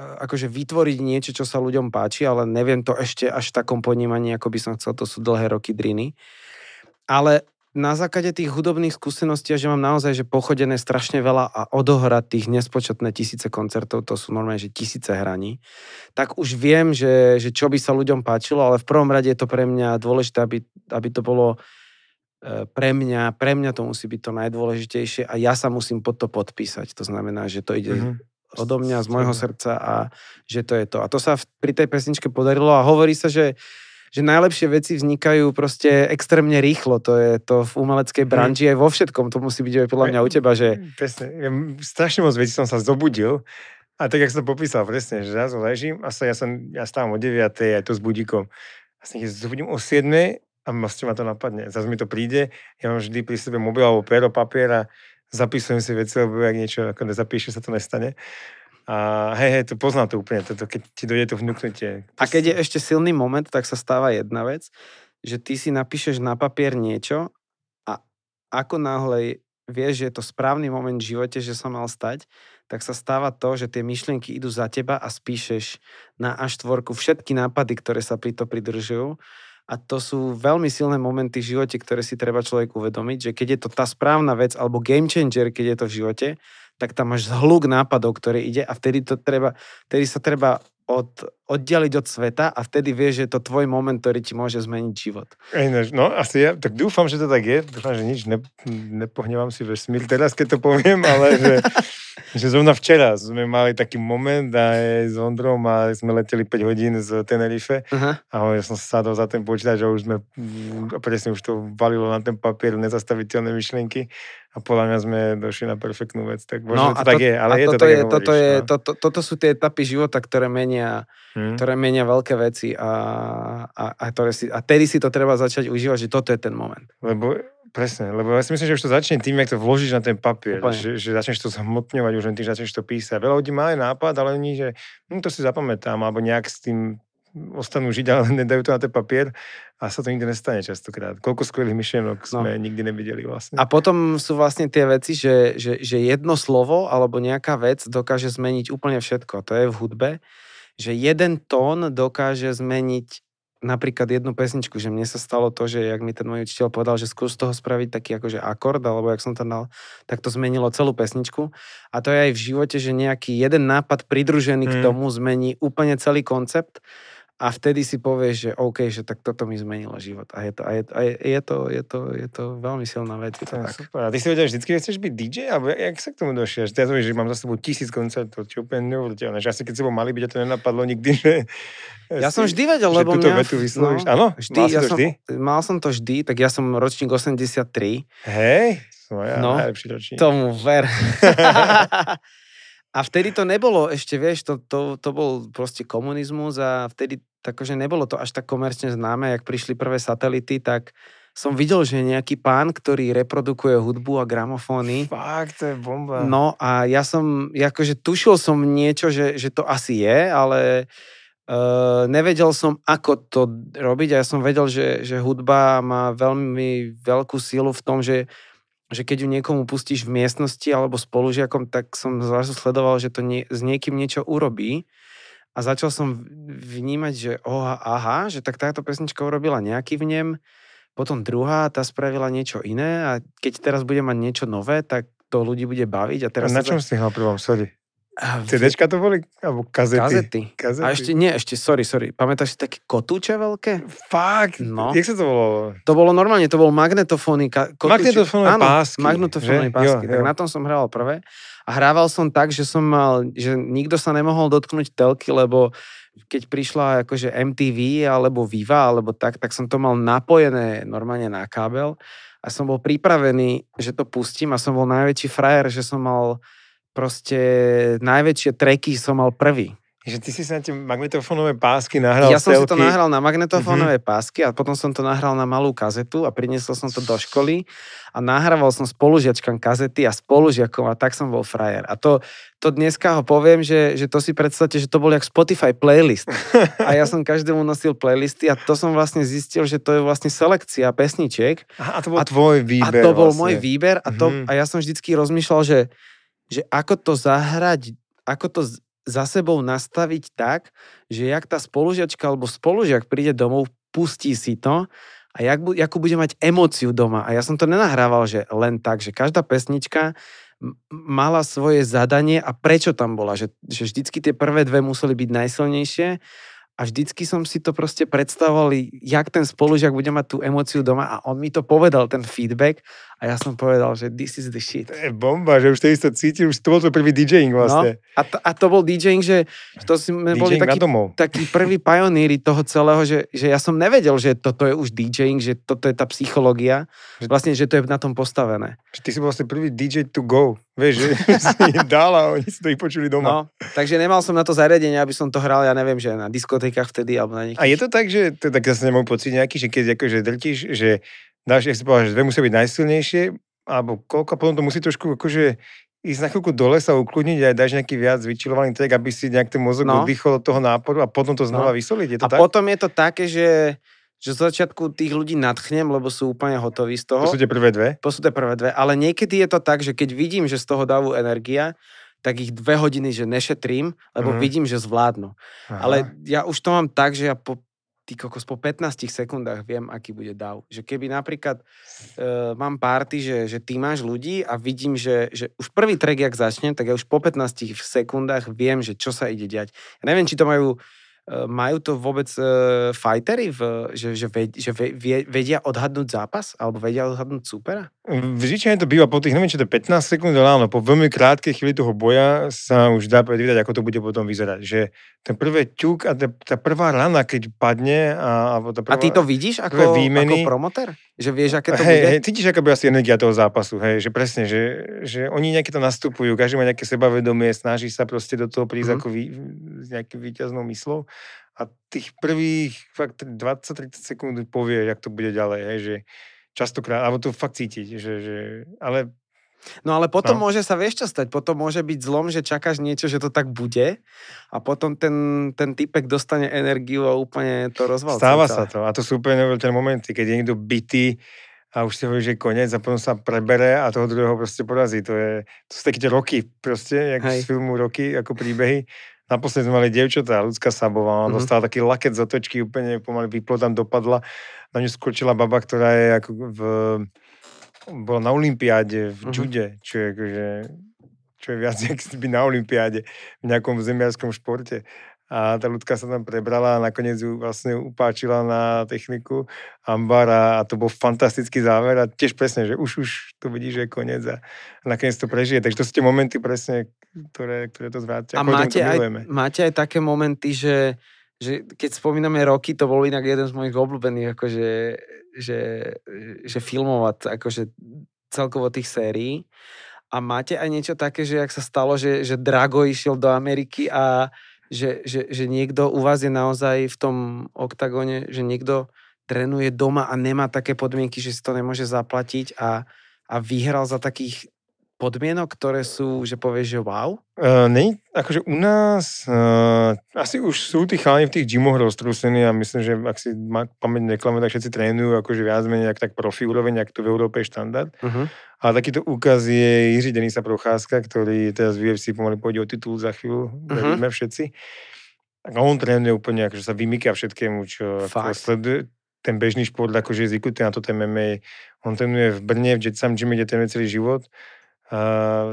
akože vytvoriť niečo, čo sa ľuďom páči, ale neviem to ešte až v takom ponímaní, ako by som chcel, to sú dlhé roky driny. Ale na základe tých hudobných skúseností, že mám naozaj že pochodené strašne veľa a odohrať tých nespočetné tisíce koncertov, to sú normálne, že tisíce hraní, tak už viem, že, že čo by sa ľuďom páčilo, ale v prvom rade je to pre mňa dôležité, aby, aby to bolo e, pre mňa, pre mňa to musí byť to najdôležitejšie a ja sa musím pod to podpísať. To znamená, že to ide mm-hmm. odo mňa, z môjho srdca a že to je to. A to sa pri tej pesničke podarilo a hovorí sa, že že najlepšie veci vznikajú proste extrémne rýchlo. To je to v umeleckej mhm. branži aj vo všetkom. To musí byť aj podľa mňa u teba, že... Presne. Ja, strašne moc vecí som sa zobudil a tak, jak som to popísal, presne, že ja ležím a sa, ja, som, ja stávam o 9. aj to s budíkom. A sa zobudím o 7. a vlastne ma to napadne. Zase mi to príde, ja mám vždy pri sebe mobil alebo pero, papier a zapisujem si veci, lebo ak niečo ako nezapíše, sa to nestane. A hej, hej, to poznám to úplne, toto, keď ti dojde to vnúknutie. A keď je ešte silný moment, tak sa stáva jedna vec, že ty si napíšeš na papier niečo a ako náhle vieš, že je to správny moment v živote, že sa mal stať, tak sa stáva to, že tie myšlienky idú za teba a spíšeš na A4 všetky nápady, ktoré sa pri to pridržujú. A to sú veľmi silné momenty v živote, ktoré si treba človek uvedomiť, že keď je to tá správna vec alebo game changer, keď je to v živote, tak tam máš zhluk nápadov, ktoré ide a vtedy, to treba, vtedy sa treba od, oddialiť od sveta a vtedy vieš, že je to tvoj moment, ktorý ti môže zmeniť život. No, asi ja, tak dúfam, že to tak je. Dúfam, že nič ne, nepohnevam si vesmír teraz, keď to poviem, ale že, *laughs* že zrovna včera sme mali taký moment aj s Ondrom a sme leteli 5 hodín z Tenerife uh-huh. a ja som sa sadol za ten počítač a už sme, presne už to valilo na ten papier nezastaviteľné myšlienky a podľa mňa sme došli na perfektnú vec. Tak možno no, to, to tak je, ale je to tak, je, toto, je, no. to, to, toto sú tie etapy života, ktoré menia, hmm. ktoré menia veľké veci a, a, a, ktoré si, a tedy si to treba začať užívať, že toto je ten moment. Lebo Presne, lebo ja si myslím, že už to začne tým, jak to vložíš na ten papier, že, že začneš to zhmotňovať, už len tým, že začneš to písať. Veľa ľudí má aj nápad, ale nie, že hm, to si zapamätám, alebo nejak s tým ostanú žiť, ale nedajú to na ten papier a sa to nikdy nestane častokrát. Koľko skvelých myšlienok no. sme nikdy nevideli vlastne. A potom sú vlastne tie veci, že, že, že jedno slovo alebo nejaká vec dokáže zmeniť úplne všetko. To je v hudbe, že jeden tón dokáže zmeniť napríklad jednu pesničku, že mne sa stalo to, že jak mi ten môj učiteľ povedal, že skús toho spraviť taký akože akord, alebo jak som to dal, tak to zmenilo celú pesničku. A to je aj v živote, že nejaký jeden nápad pridružený hmm. k tomu zmení úplne celý koncept a vtedy si povieš, že OK, že tak toto mi zmenilo život. A je to, a je, a je, je to, je to, je to veľmi silná vec. Je to tak. Super. A ty si vedel, že vždy chceš byť DJ? Alebo jak sa k tomu došiel? Že ja to že mám za sebou tisíc koncertov, čo úplne neuveriteľné. Že asi keď si bol malý byť, to nenapadlo nikdy, že... Ja som vždy vedel, lebo mňa... vetu vyslovíš. No, Áno? Vždy, mal, ja to vždy? Som, mal som to vždy, tak ja som ročník 83. Hej, moja no, najlepší ročník. Tomu ver. *laughs* A vtedy to nebolo ešte, vieš, to, to, to bol proste komunizmus a vtedy takže nebolo to až tak komerčne známe, jak prišli prvé satelity, tak som videl, že nejaký pán, ktorý reprodukuje hudbu a gramofóny. Fakt, to je bomba. No a ja som, akože tušil som niečo, že, že to asi je, ale uh, nevedel som, ako to robiť a ja som vedel, že, že hudba má veľmi veľkú sílu v tom, že že keď ju niekomu pustíš v miestnosti alebo spolužiakom, tak som zrazu sledoval, že to nie, s niekým niečo urobí a začal som vnímať, že oha, aha, že tak táto pesnička urobila nejaký vnem, potom druhá, tá spravila niečo iné a keď teraz bude mať niečo nové, tak to ľudí bude baviť. A, teraz a na čom sa... si hral prvom, sorry? CDčka to boli? Alebo kazety? Kazety. kazety. A ešte, nie, ešte, sorry, sorry. Pamätáš si také kotúče veľké? Fakt? No. Jak sa to volalo? To bolo normálne, to bol magnetofóny. Ka- magnetofónne pásky. magnetofónne pásky. Jo, tak jo. na tom som hral prvé. A hrával som tak, že som mal, že nikto sa nemohol dotknúť telky, lebo keď prišla akože MTV alebo Viva alebo tak, tak som to mal napojené normálne na kábel a som bol pripravený, že to pustím a som bol najväčší frajer, že som mal proste najväčšie treky som mal prvý. Že ty si sa na tie magnetofónové pásky nahral Ja som si to nahral na magnetofónové mm-hmm. pásky a potom som to nahral na malú kazetu a priniesol som to do školy a nahrával som spolužiačkám kazety a spolužiakom a tak som bol frajer. A to, to dneska ho poviem, že, že to si predstavte, že to bol jak Spotify playlist. A ja som každému nosil playlisty a to som vlastne zistil, že to je vlastne selekcia pesničiek. A to bol a, tvoj výber. A to bol vlastne. môj výber a, to, mm-hmm. a ja som vždycky rozmýšľal, že že ako to zahrať, ako to za sebou nastaviť tak, že jak tá spolužiačka alebo spolužiak príde domov, pustí si to a jak, jakú bude mať emóciu doma. A ja som to nenahrával, že len tak, že každá pesnička mala svoje zadanie a prečo tam bola. Že, že vždycky tie prvé dve museli byť najsilnejšie a vždycky som si to proste predstavoval, jak ten spolužiak bude mať tú emóciu doma a on mi to povedal, ten feedback a ja som povedal, že this is the shit. To je bomba, že už to cítil, už to bol to prvý DJing vlastne. No, a, to, a to bol DJing, že to sme boli takí, takí prví pioníri toho celého, že, že ja som nevedel, že toto je už DJing, že toto je tá psychológia, že, vlastne, že to je na tom postavené. Že ty si bol vlastne prvý DJ to go, vieš, že *laughs* si dal a oni si to ich počuli doma. No, takže nemal som na to zariadenie, aby som to hral, ja neviem, že na diskotékach vtedy alebo na nejakých... A je to tak, že to tak zase nemám pocit nejaký, že keď akože drtíš, že dáš, jak si povedal, že dve musia byť najsilnejšie, alebo koľko, potom to musí trošku akože ísť na chvíľku dole sa ukludniť a dáš nejaký viac vyčilovaný track, aby si nejak ten mozog no. oddychol od toho náporu a potom to znova no. vysoliť. Je to a tak? potom je to také, že že z začiatku tých ľudí nadchnem, lebo sú úplne hotoví z toho. To sú tie prvé dve? To sú tie prvé dve, ale niekedy je to tak, že keď vidím, že z toho dávu energia, tak ich dve hodiny, že nešetrím, lebo mm. vidím, že zvládnu. Aha. Ale ja už to mám tak, že ja po ty kokos, po 15 sekundách viem, aký bude dav. Že keby napríklad uh, mám party, že, že ty máš ľudí a vidím, že, že už prvý track, jak začne, tak ja už po 15 sekundách viem, že čo sa ide diať. Ja neviem, či to majú majú to vôbec uh, fightery, v, že, že, ved, že vedia odhadnúť zápas? Alebo vedia odhadnúť supera? Zvyčajne to býva po tých, neviem, či to 15 sekúnd, ale áno, po veľmi krátkej chvíli toho boja sa už dá predvídať, ako to bude potom vyzerať. Že ten prvé ťuk a tá, tá prvá rana, keď padne a, a tá prvá, A ty to vidíš ako, výmeny, ako promoter? Že vieš, aké to hej, bude? Hej, cítiš, aká bude asi energia toho zápasu, hej, že presne, že, že oni nejaké to nastupujú, každý má nejaké sebavedomie, snaží sa proste do toho prísť mm. ako vý, s nejakým výťaznou myslou a tých prvých fakt 20-30 sekúnd povie, jak to bude ďalej, hej, že častokrát, alebo to fakt cítiť, že, že ale No ale potom no. môže sa, vieš čo stať, potom môže byť zlom, že čakáš niečo, že to tak bude a potom ten, ten typek dostane energiu a úplne to rozvalcuje. Stáva sa to a to sú úplne ten momenty, keď je niekto bytý a už si hovorí, že je koniec a potom sa prebere a toho druhého proste porazí. To, je, to sú také tie roky proste, jak Hej. z filmu roky, ako príbehy. Naposledy sme mali dievčatá, ľudská Sabová, ona mm-hmm. dostala taký laket z otočky, úplne pomaly vyplo tam dopadla. Na ňu skočila baba, ktorá je ako v, bola na Olympiáde v mm-hmm. čo je akože, čo je viac, *laughs* jak byť na Olympiáde v nejakom zemiarskom športe a tá ľudka sa tam prebrala a nakoniec ju vlastne upáčila na techniku Ambar a, a to bol fantastický záver a tiež presne, že už, už to vidíš, že je koniec a nakoniec to prežije. Takže to sú tie momenty presne, ktoré, ktoré to zvrátia. A máte aj, máte aj také momenty, že, že keď spomíname roky, to bol inak jeden z mojich obľúbených akože, že, že filmovať akože celkovo tých sérií. A máte aj niečo také, že ak sa stalo, že, že Drago išiel do Ameriky a že, že, že niekto u vás je naozaj v tom oktagóne, že niekto trénuje doma a nemá také podmienky, že si to nemôže zaplatiť a, a vyhral za takých podmienok, ktoré sú, že povieš, že wow? Uh, nej, akože u nás uh, asi už sú tí chalani v tých gymoch roztrúsení a myslím, že ak si ma pamäť neklame, tak všetci trénujú akože viac menej tak profi úroveň, ak to v Európe je štandard. Uh-huh. Ale takýto úkaz je Jiří Denisa Procházka, ktorý teraz v UFC pomaly pôjde o titul za chvíľu, uh-huh. všetci. A on trénuje úplne, akože sa vymyká všetkému, čo sleduje ten bežný šport, akože je zvyknutý na to MMA. On trénuje v Brne, v Jetsam Gym, kde trénuje celý život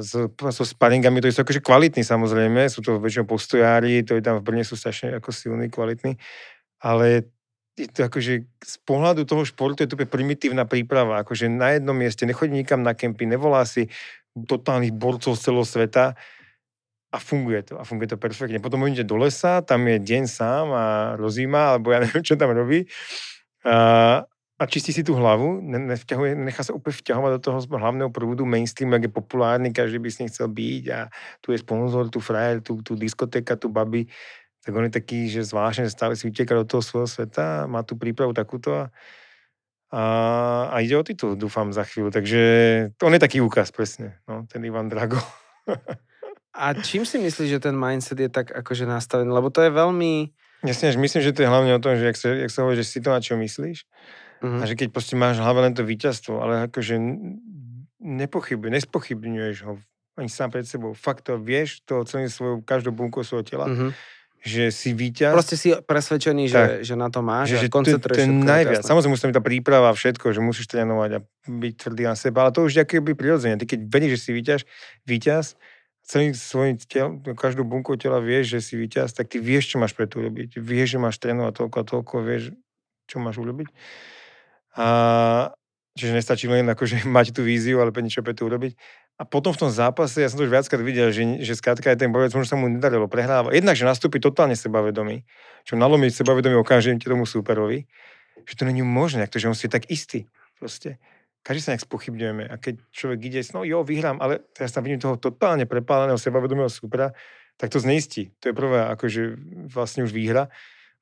so, so sparingami, to sú akože kvalitní samozrejme, sú to väčšinou postojári, to je tam v Brne sú strašne ako silní, kvalitní, ale je to akože z pohľadu toho športu je to primitívna príprava, akože na jednom mieste nechodí nikam na kempy, nevolá si totálnych borcov z celého sveta a funguje to, a funguje to perfektne. Potom idete do lesa, tam je deň sám a rozíma, alebo ja *laughs* neviem, čo tam robí. A, a čistí si tu hlavu, nevťahuje, nechá sa úplne vťahovať do toho hlavného prúdu mainstream, jak je populárny, každý by s ním chcel byť a tu je sponzor, tu frajer, tu, tu diskotéka, tu baby, tak on je taký, že zvláštne stále si uteká do toho svojho sveta, má tu prípravu takúto a, a, a ide o titul, dúfam, za chvíľu. Takže on je taký úkaz, presne, no, ten Ivan Drago. *laughs* a čím si myslíš, že ten mindset je tak akože nastavený? Lebo to je veľmi... Jasne, myslím, že to je hlavne o tom, že jak sa, jak sa hovorí, že si to na čo myslíš, Uh-huh. A že keď proste máš v hlave len to víťazstvo, ale akože nepochybuj, nespochybňuješ ho ani sám pred sebou. Fakt to vieš, to celým svojou, každou bunkou svojho tela, uh-huh. že si víťaz. Proste si presvedčený, že, že na to máš že, koncentruješ to, to je najviac. Samozrejme musí tam tá príprava a všetko, že musíš trénovať a byť tvrdý na seba, ale to už je by prirodzene. Ty keď vedieš, že si víťaz, víťaz, celým svojím telom, každou bunkou tela vieš, že si víťaz, tak ty vieš, čo máš pre to urobiť. Vieš, že máš trénovať toľko a toľko, vieš, čo máš urobiť. A, čiže nestačí len akože *laughs* mať tú víziu, ale niečo pre to urobiť. A potom v tom zápase, ja som to už viackrát videl, že, že skrátka aj ten bojec možno sa mu nedarilo, prehráva. Jednak, že nastúpi totálne sebavedomý, čo nalomí sebavedomý okamžite tomu súperovi, že to není možné, to, že on si je tak istý. Proste. Každý sa nejak spochybňujeme. A keď človek ide, no jo, vyhrám, ale teraz tam vidím toho totálne prepáleného sebavedomého súpera, tak to zneistí. To je prvá, akože vlastne už výhra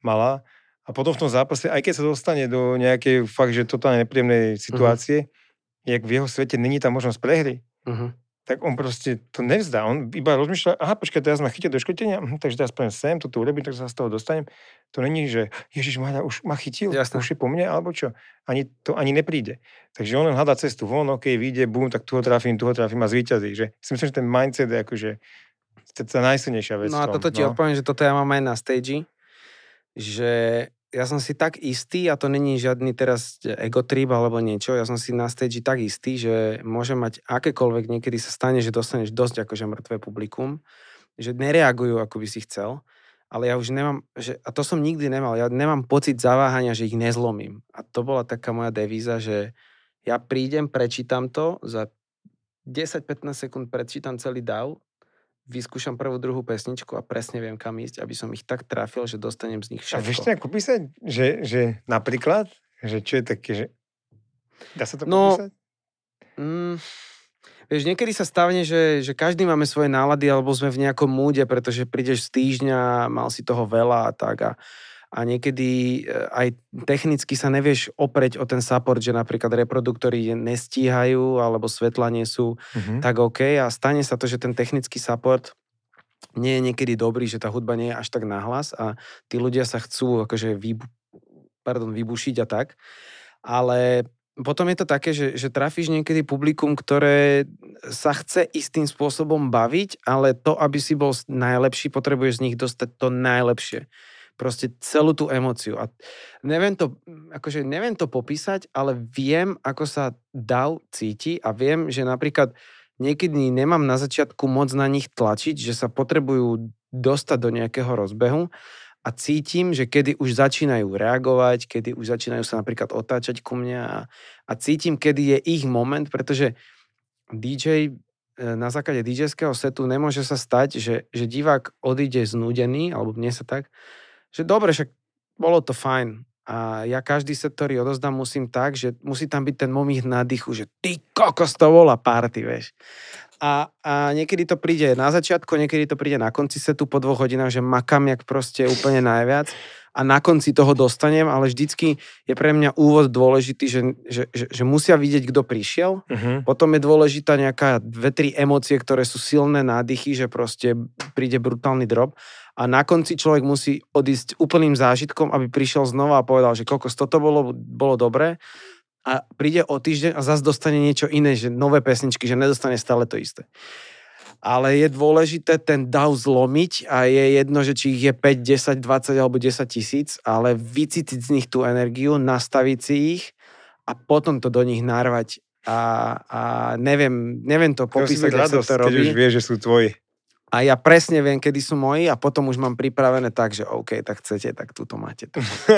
malá. A potom v tom zápase, aj keď sa dostane do nejakej fakt, že totálne nepríjemnej mhm. situácie, uh-huh. jak v jeho svete není tam možnosť prehry, uh-huh. tak on proste to nevzdá. On iba rozmýšľa, aha, počkaj, teraz ma chytia do škrtenia, hm, takže teraz poviem sem, toto urobím, tak sa z toho dostanem. To není, že Ježiš ma už ma chytil, Jasne. už je po mne, alebo čo. Ani to ani nepríde. Takže on len hľadá cestu von, ok, vyjde, bum, tak tu ho trafím, tu ho trafím a zvýťazí. Že si myslím, že ten mindset je akože tá najsilnejšia vec. No a toto ti no. odpoviem, že toto ja mám aj na stage že ja som si tak istý, a to není žiadny teraz ego trip alebo niečo, ja som si na stage tak istý, že môže mať akékoľvek, niekedy sa stane, že dostaneš dosť akože mŕtve publikum, že nereagujú, ako by si chcel, ale ja už nemám, že, a to som nikdy nemal, ja nemám pocit zaváhania, že ich nezlomím. A to bola taká moja devíza, že ja prídem, prečítam to, za 10-15 sekúnd prečítam celý DAO vyskúšam prvú, druhú pesničku a presne viem, kam ísť, aby som ich tak trafil, že dostanem z nich všetko. A vieš ako písať? Že, že napríklad? Že čo je také, že... Dá sa to no, popísať? Mm, vieš, niekedy sa stavne, že, že každý máme svoje nálady, alebo sme v nejakom múde, pretože prídeš z týždňa, mal si toho veľa a tak a a niekedy e, aj technicky sa nevieš opreť o ten support, že napríklad reproduktory nestíhajú alebo svetla nie sú mm-hmm. tak OK a stane sa to, že ten technický support nie je niekedy dobrý, že tá hudba nie je až tak nahlas a tí ľudia sa chcú akože vybu- pardon, vybušiť a tak. Ale potom je to také, že, že trafíš niekedy publikum, ktoré sa chce istým spôsobom baviť, ale to, aby si bol najlepší, potrebuješ z nich dostať to najlepšie proste celú tú emociu. A neviem to, akože neviem to popísať, ale viem, ako sa DAO cíti a viem, že napríklad niekedy nemám na začiatku moc na nich tlačiť, že sa potrebujú dostať do nejakého rozbehu a cítim, že kedy už začínajú reagovať, kedy už začínajú sa napríklad otáčať ku mne a, a cítim, kedy je ich moment, pretože DJ e, na základe DJ-ského setu nemôže sa stať, že, že divák odíde znúdený, alebo mne sa tak, že dobre, však bolo to fajn. A ja každý set, ktorý odozdám, musím tak, že musí tam byť ten momich nádychu, že ty kokos to bola party, vieš. A, a niekedy to príde na začiatku, niekedy to príde na konci setu po dvoch hodinách, že makam jak proste úplne najviac. a na konci toho dostanem, ale vždycky je pre mňa úvod dôležitý, že, že, že, že musia vidieť, kto prišiel. Uh-huh. Potom je dôležitá nejaká dve, tri emócie, ktoré sú silné nádychy, že proste príde brutálny drop. A na konci človek musí odísť úplným zážitkom, aby prišiel znova a povedal, že koľko toto bolo, bolo dobré. A príde o týždeň a zase dostane niečo iné, že nové pesničky, že nedostane stále to isté ale je dôležité ten DAO zlomiť a je jedno, že či ich je 5, 10, 20 alebo 10 tisíc, ale vycítiť z nich tú energiu, nastaviť si ich a potom to do nich narvať a, a neviem, neviem to popísať, ako sa to robí. keď už vieš, že sú tvoji. A ja presne viem, kedy sú moji a potom už mám pripravené tak, že OK, tak chcete, tak tu to máte.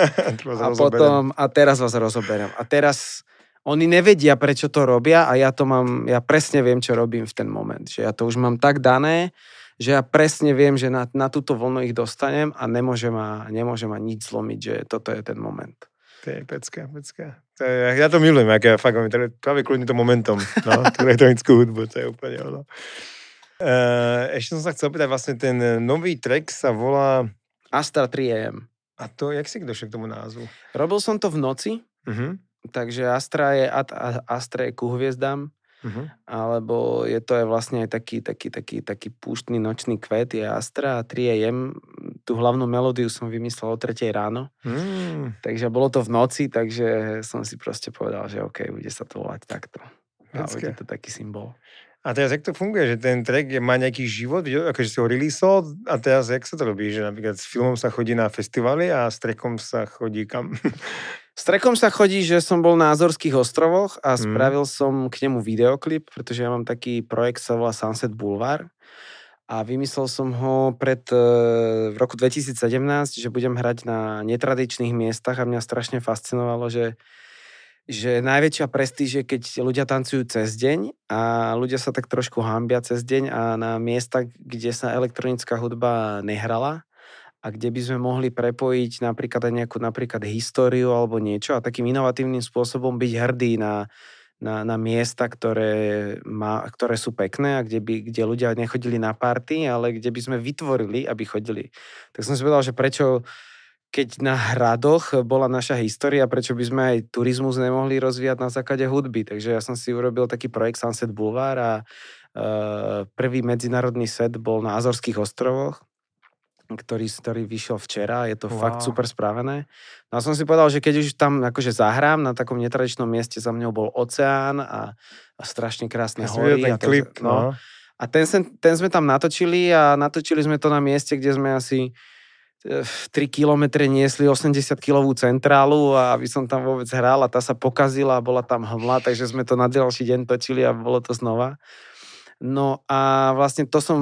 *laughs* a potom, a teraz vás rozoberiem. A teraz oni nevedia, prečo to robia a ja to mám, ja presne viem, čo robím v ten moment. Že ja to už mám tak dané, že ja presne viem, že na, na túto vlnu ich dostanem a nemôže ma, nemôže ma nič zlomiť, že toto je ten moment. To je pecka, pecka. To je, ja to milujem, ak ja fakt mám práve kvôli to momentom, no, tú elektronickú hudbu, to je úplne ono. Uh, ešte som sa chcel opýtať, vlastne ten nový track sa volá... Astra 3 AM. A to, jak si došiel k tomu názvu? Robil som to v noci. Uh-huh takže Astra je, Astra je ku hviezdám, uh-huh. alebo je to aj vlastne aj taký, taký, taký, taký púštny nočný kvet, je Astra a 3 jem. Tú hlavnú melódiu som vymyslel o 3 ráno, mm. takže bolo to v noci, takže som si proste povedal, že OK, bude sa to volať takto. A bude to taký symbol. A teraz, jak to funguje, že ten track má nejaký život, akože si ho releaseol a teraz, jak sa to robí, že napríklad s filmom sa chodí na festivaly a s trackom sa chodí kam? *laughs* S trekom sa chodí, že som bol na Azorských ostrovoch a mm. spravil som k nemu videoklip, pretože ja mám taký projekt, sa volá Sunset Boulevard a vymyslel som ho pred, e, v roku 2017, že budem hrať na netradičných miestach a mňa strašne fascinovalo, že že najväčšia prestíž je, keď ľudia tancujú cez deň a ľudia sa tak trošku hambia cez deň a na miesta, kde sa elektronická hudba nehrala, a kde by sme mohli prepojiť napríklad aj nejakú napríklad históriu alebo niečo a takým inovatívnym spôsobom byť hrdý na, na, na miesta, ktoré, má, ktoré sú pekné a kde, by, kde ľudia nechodili na party, ale kde by sme vytvorili, aby chodili. Tak som si povedal, že prečo keď na hradoch bola naša história, prečo by sme aj turizmus nemohli rozvíjať na základe hudby. Takže ja som si urobil taký projekt Sunset Boulevard a uh, prvý medzinárodný set bol na Azorských ostrovoch ktorý, ktorý vyšiel včera, je to wow. fakt super spravené. No a som si povedal, že keď už tam akože zahrám na takom netradičnom mieste, za mňou bol oceán a, a strašne krásne ja hory. Ten a klip, no. no. A ten, ten sme tam natočili a natočili sme to na mieste, kde sme asi 3 e, kilometre niesli 80 kilovú centrálu a aby som tam vôbec hral a tá sa pokazila a bola tam hmla, takže sme to na ďalší deň točili a bolo to znova. No a vlastne to som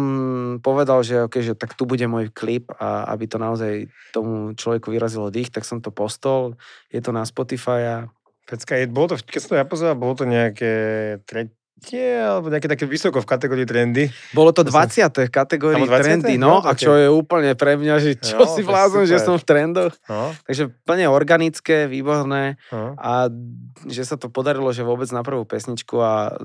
povedal, že, okay, že tak tu bude môj klip a aby to naozaj tomu človeku vyrazilo dých, tak som to postol. Je to na Spotify a Pecka, je, bolo to, keď som to ja pozeral, bolo to nejaké tre, tretie, alebo nejaké také vysoko v kategórii trendy. Bolo to 20. v kategórii 20? trendy, no, no a čo je úplne pre mňa, že čo no, si vlázom, že som v trendoch. No. Takže plne organické, výborné no. a že sa to podarilo, že vôbec na prvú pesničku a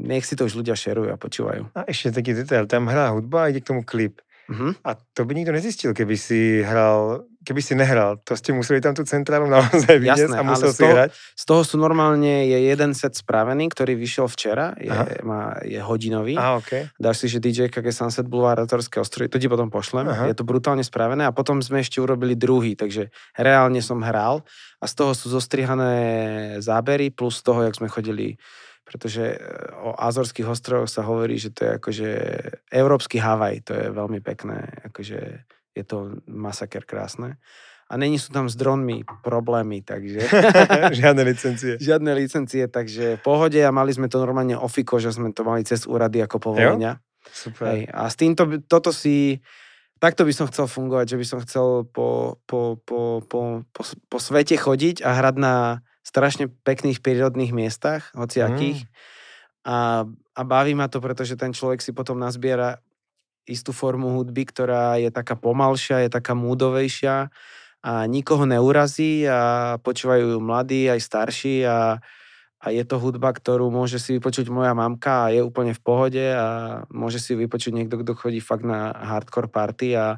nech si to už ľudia šerujú a počúvajú. A ešte taký detail, tam hrá hudba a ide k tomu klip. Uh-huh. A to by nikto nezistil, keby si hral, keby si nehral. To ste museli tam tú centrálu *laughs* naozaj vidieť Jasné, a musel si toho, hrať. Z toho sú normálne, je jeden set spravený, ktorý vyšiel včera, je, má, je hodinový. Aha, okay. Dáš si, že DJ KG Sunset Boulevard Autorské ostrovy, to ti potom pošlem. Aha. Je to brutálne spravené a potom sme ešte urobili druhý, takže reálne som hral a z toho sú zostrihané zábery plus z toho, jak sme chodili pretože e, o Azorských ostrovoch sa hovorí, že to je akože európsky Havaj, to je veľmi pekné, akože je to masaker krásne. A není sú tam s dronmi problémy, takže... *laughs* Žiadne licencie. *laughs* Žiadne licencie, takže v pohode a mali sme to normálne ofiko, že sme to mali cez úrady ako povolenia. Super. Hej. A s týmto, toto si, takto by som chcel fungovať, že by som chcel po, po, po, po, po, po svete chodiť a hrať na strašne pekných prírodných miestach, hociakých. Mm. A, a baví ma to, pretože ten človek si potom nazbiera istú formu hudby, ktorá je taká pomalšia, je taká múdovejšia a nikoho neurazí a počúvajú ju mladí aj starší a, a je to hudba, ktorú môže si vypočuť moja mamka a je úplne v pohode a môže si vypočuť niekto, kto chodí fakt na hardcore party a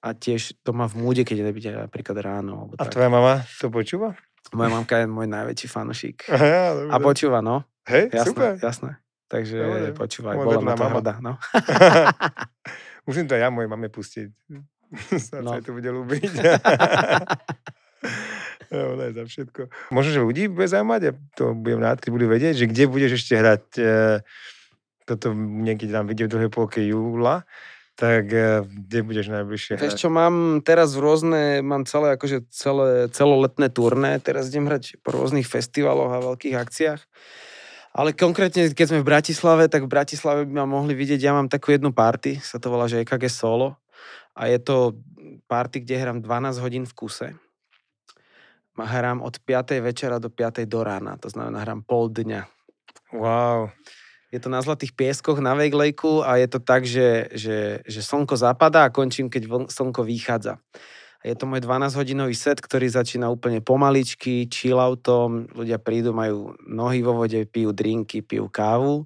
a tiež to má v múde, keď nebyde napríklad ráno. Alebo a tak. tvoja mama to počúva? Moja mamka je môj najväčší fanúšik. *laughs* Aha, A počúva, no. Hej, Jasné, super. jasné. Takže Dobre, počúvaj, bola to mama. hrdá, no. *laughs* Musím to aj ja mojej mame pustiť. *laughs* No. sa jej to bude ľúbiť. *laughs* No, je za všetko. Možno, že ľudí bude zaujímať, ja to budem rád, keď budú vedieť, že kde budeš ešte hrať e, toto niekedy tam vidie v druhej polke júla, tak e, kde budeš najbližšie Vieš hrať? čo, mám teraz v rôzne, mám celé, akože celé, celoletné turné, teraz idem hrať po rôznych festivaloch a veľkých akciách. Ale konkrétne, keď sme v Bratislave, tak v Bratislave by ma mohli vidieť, ja mám takú jednu party, sa to volá, že EKG Solo. A je to party, kde hrám 12 hodín v kuse. Hrám od 5. večera do 5. do rána, to znamená, hrám pol dňa. Wow. Je to na Zlatých pieskoch na Vejglejku a je to tak, že, že, že slnko zapadá a končím, keď slnko vychádza. Je to môj 12-hodinový set, ktorý začína úplne pomaličky, chilloutom, ľudia prídu, majú nohy vo vode, pijú drinky, pijú kávu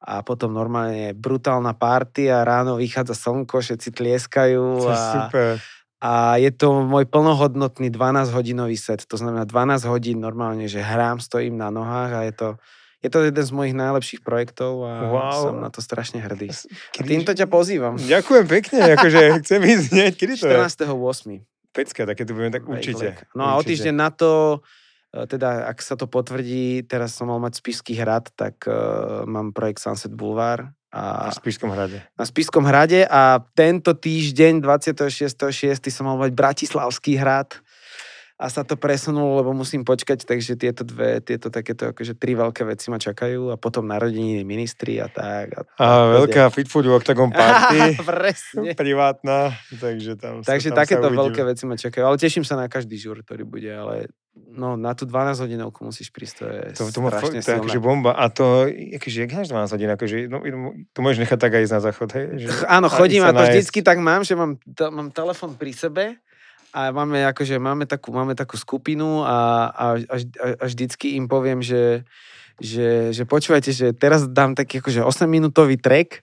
a potom normálne je brutálna party a ráno vychádza slnko, všetci tlieskajú a, super. a je to môj plnohodnotný 12-hodinový set. To znamená 12 hodín normálne, že hrám, stojím na nohách a je to, je to jeden z mojich najlepších projektov a Wow. som na to strašne hrdý. A Kedy- týmto ťa pozývam. Ďakujem pekne, akože chcem ísť hneď. Kedy to je? 14.8. Pecka, také to budeme tak určite. No a o týždeň na to, e, teda ak sa to potvrdí, teraz som mal mať Spišský hrad, tak uh, mám projekt Sunset Boulevard a Spišskom hrade. na Spiskom hrade a tento týždeň 26.6. som mal mať Bratislavský hrad a sa to presunulo, lebo musím počkať, takže tieto dve, tieto takéto akože tri veľké veci ma čakajú a potom narodeniny ministri a tak. A, A veľká Fit Food Octagon *laughs* Party. Presne. privátna, takže tam sa, Takže tam takéto sa veľké veci ma čakajú, ale teším sa na každý žur, ktorý bude, ale no, na tú 12 hodinovku musíš prísť, to je To, to, strašne to je akože bomba. A to, akože, jak hráš 12 hodín, akože, no, to môžeš nechať tak aj ísť na záchod, hej? Že, Áno, chodím a sa to nájsť. vždycky tak mám, že mám, to, mám telefon pri sebe a máme, akože, máme, takú, máme takú skupinu a, a, a, a, a vždycky im poviem, že, že, že počúvajte, že teraz dám taký akože 8-minútový track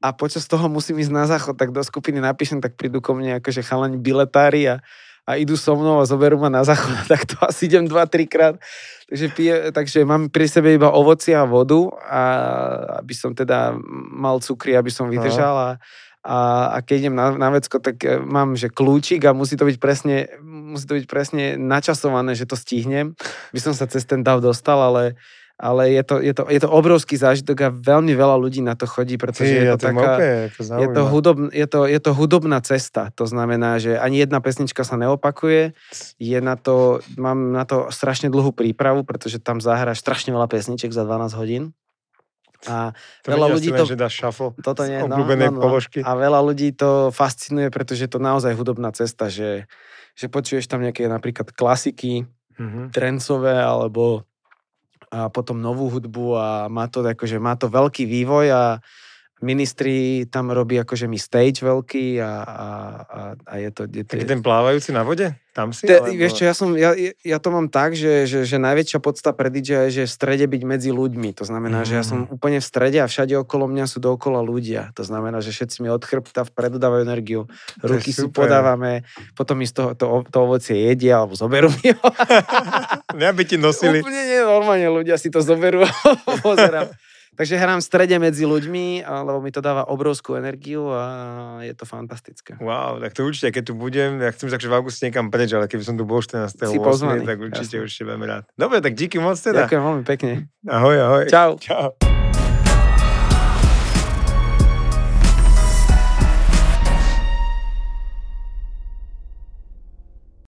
a počas toho musím ísť na záchod, tak do skupiny napíšem, tak prídu ko mne akože chalani biletári a, a idú so mnou a zoberú ma na záchod, tak to asi idem 2-3 krát. Takže, pije, takže mám pri sebe iba ovoci a vodu, a aby som teda mal cukry, aby som vydržal a, a, a keď idem na, na vecko, tak e, mám, že kľúčik a musí to byť presne, musí to byť presne načasované, že to stihnem. By som sa cez ten dav dostal, ale, ale je, to, je, to, je to obrovský zážitok a veľmi veľa ľudí na to chodí, pretože Ty, je ja to ma taká... ako Je to, hudobn, je, to, je to hudobná cesta, to znamená, že ani jedna pesnička sa neopakuje, je na to, mám na to strašne dlhú prípravu, pretože tam zahráš strašne veľa pesniček za 12 hodín. A To veľa ľudí to- že dáš shuffle toto nie, no, no, no. položky. A veľa ľudí to fascinuje, pretože je to naozaj hudobná cesta, že, že počuješ tam nejaké napríklad klasiky, Mhm. trencové alebo a potom novú hudbu a má to, akože, má to veľký vývoj a ministri tam robí akože mi stage veľký a, a, a, a je to... Je to Taký ten plávajúci na vode? Tam si? Te, alebo- vieš čo, ja, som, ja, ja to mám tak, že, že, že najväčšia podsta pre DJ je, že v strede byť medzi ľuďmi. To znamená, že ja som Mm. úplne v strede a všade okolo mňa sú dookola ľudia. To znamená, že všetci mi od chrbta vpredu dávajú energiu, ruky si podávame, potom mi z toho to, to ovocie jedia alebo zoberú mi ho. *laughs* Mňa by ti nosili. Úplne nie, normálne ľudia si to zoberú *laughs* pozerám. Takže hrám v strede medzi ľuďmi, lebo mi to dáva obrovskú energiu a je to fantastické. Wow, tak to určite, keď tu budem, ja chcem že v auguste niekam preč, ale keby som tu bol 14. Si pozvaný, tak určite, jasné. určite veľmi rád. Dobre, tak díky moc teda. Ďakujem veľmi pekne. Ahoj, ahoj. Čau. Čau.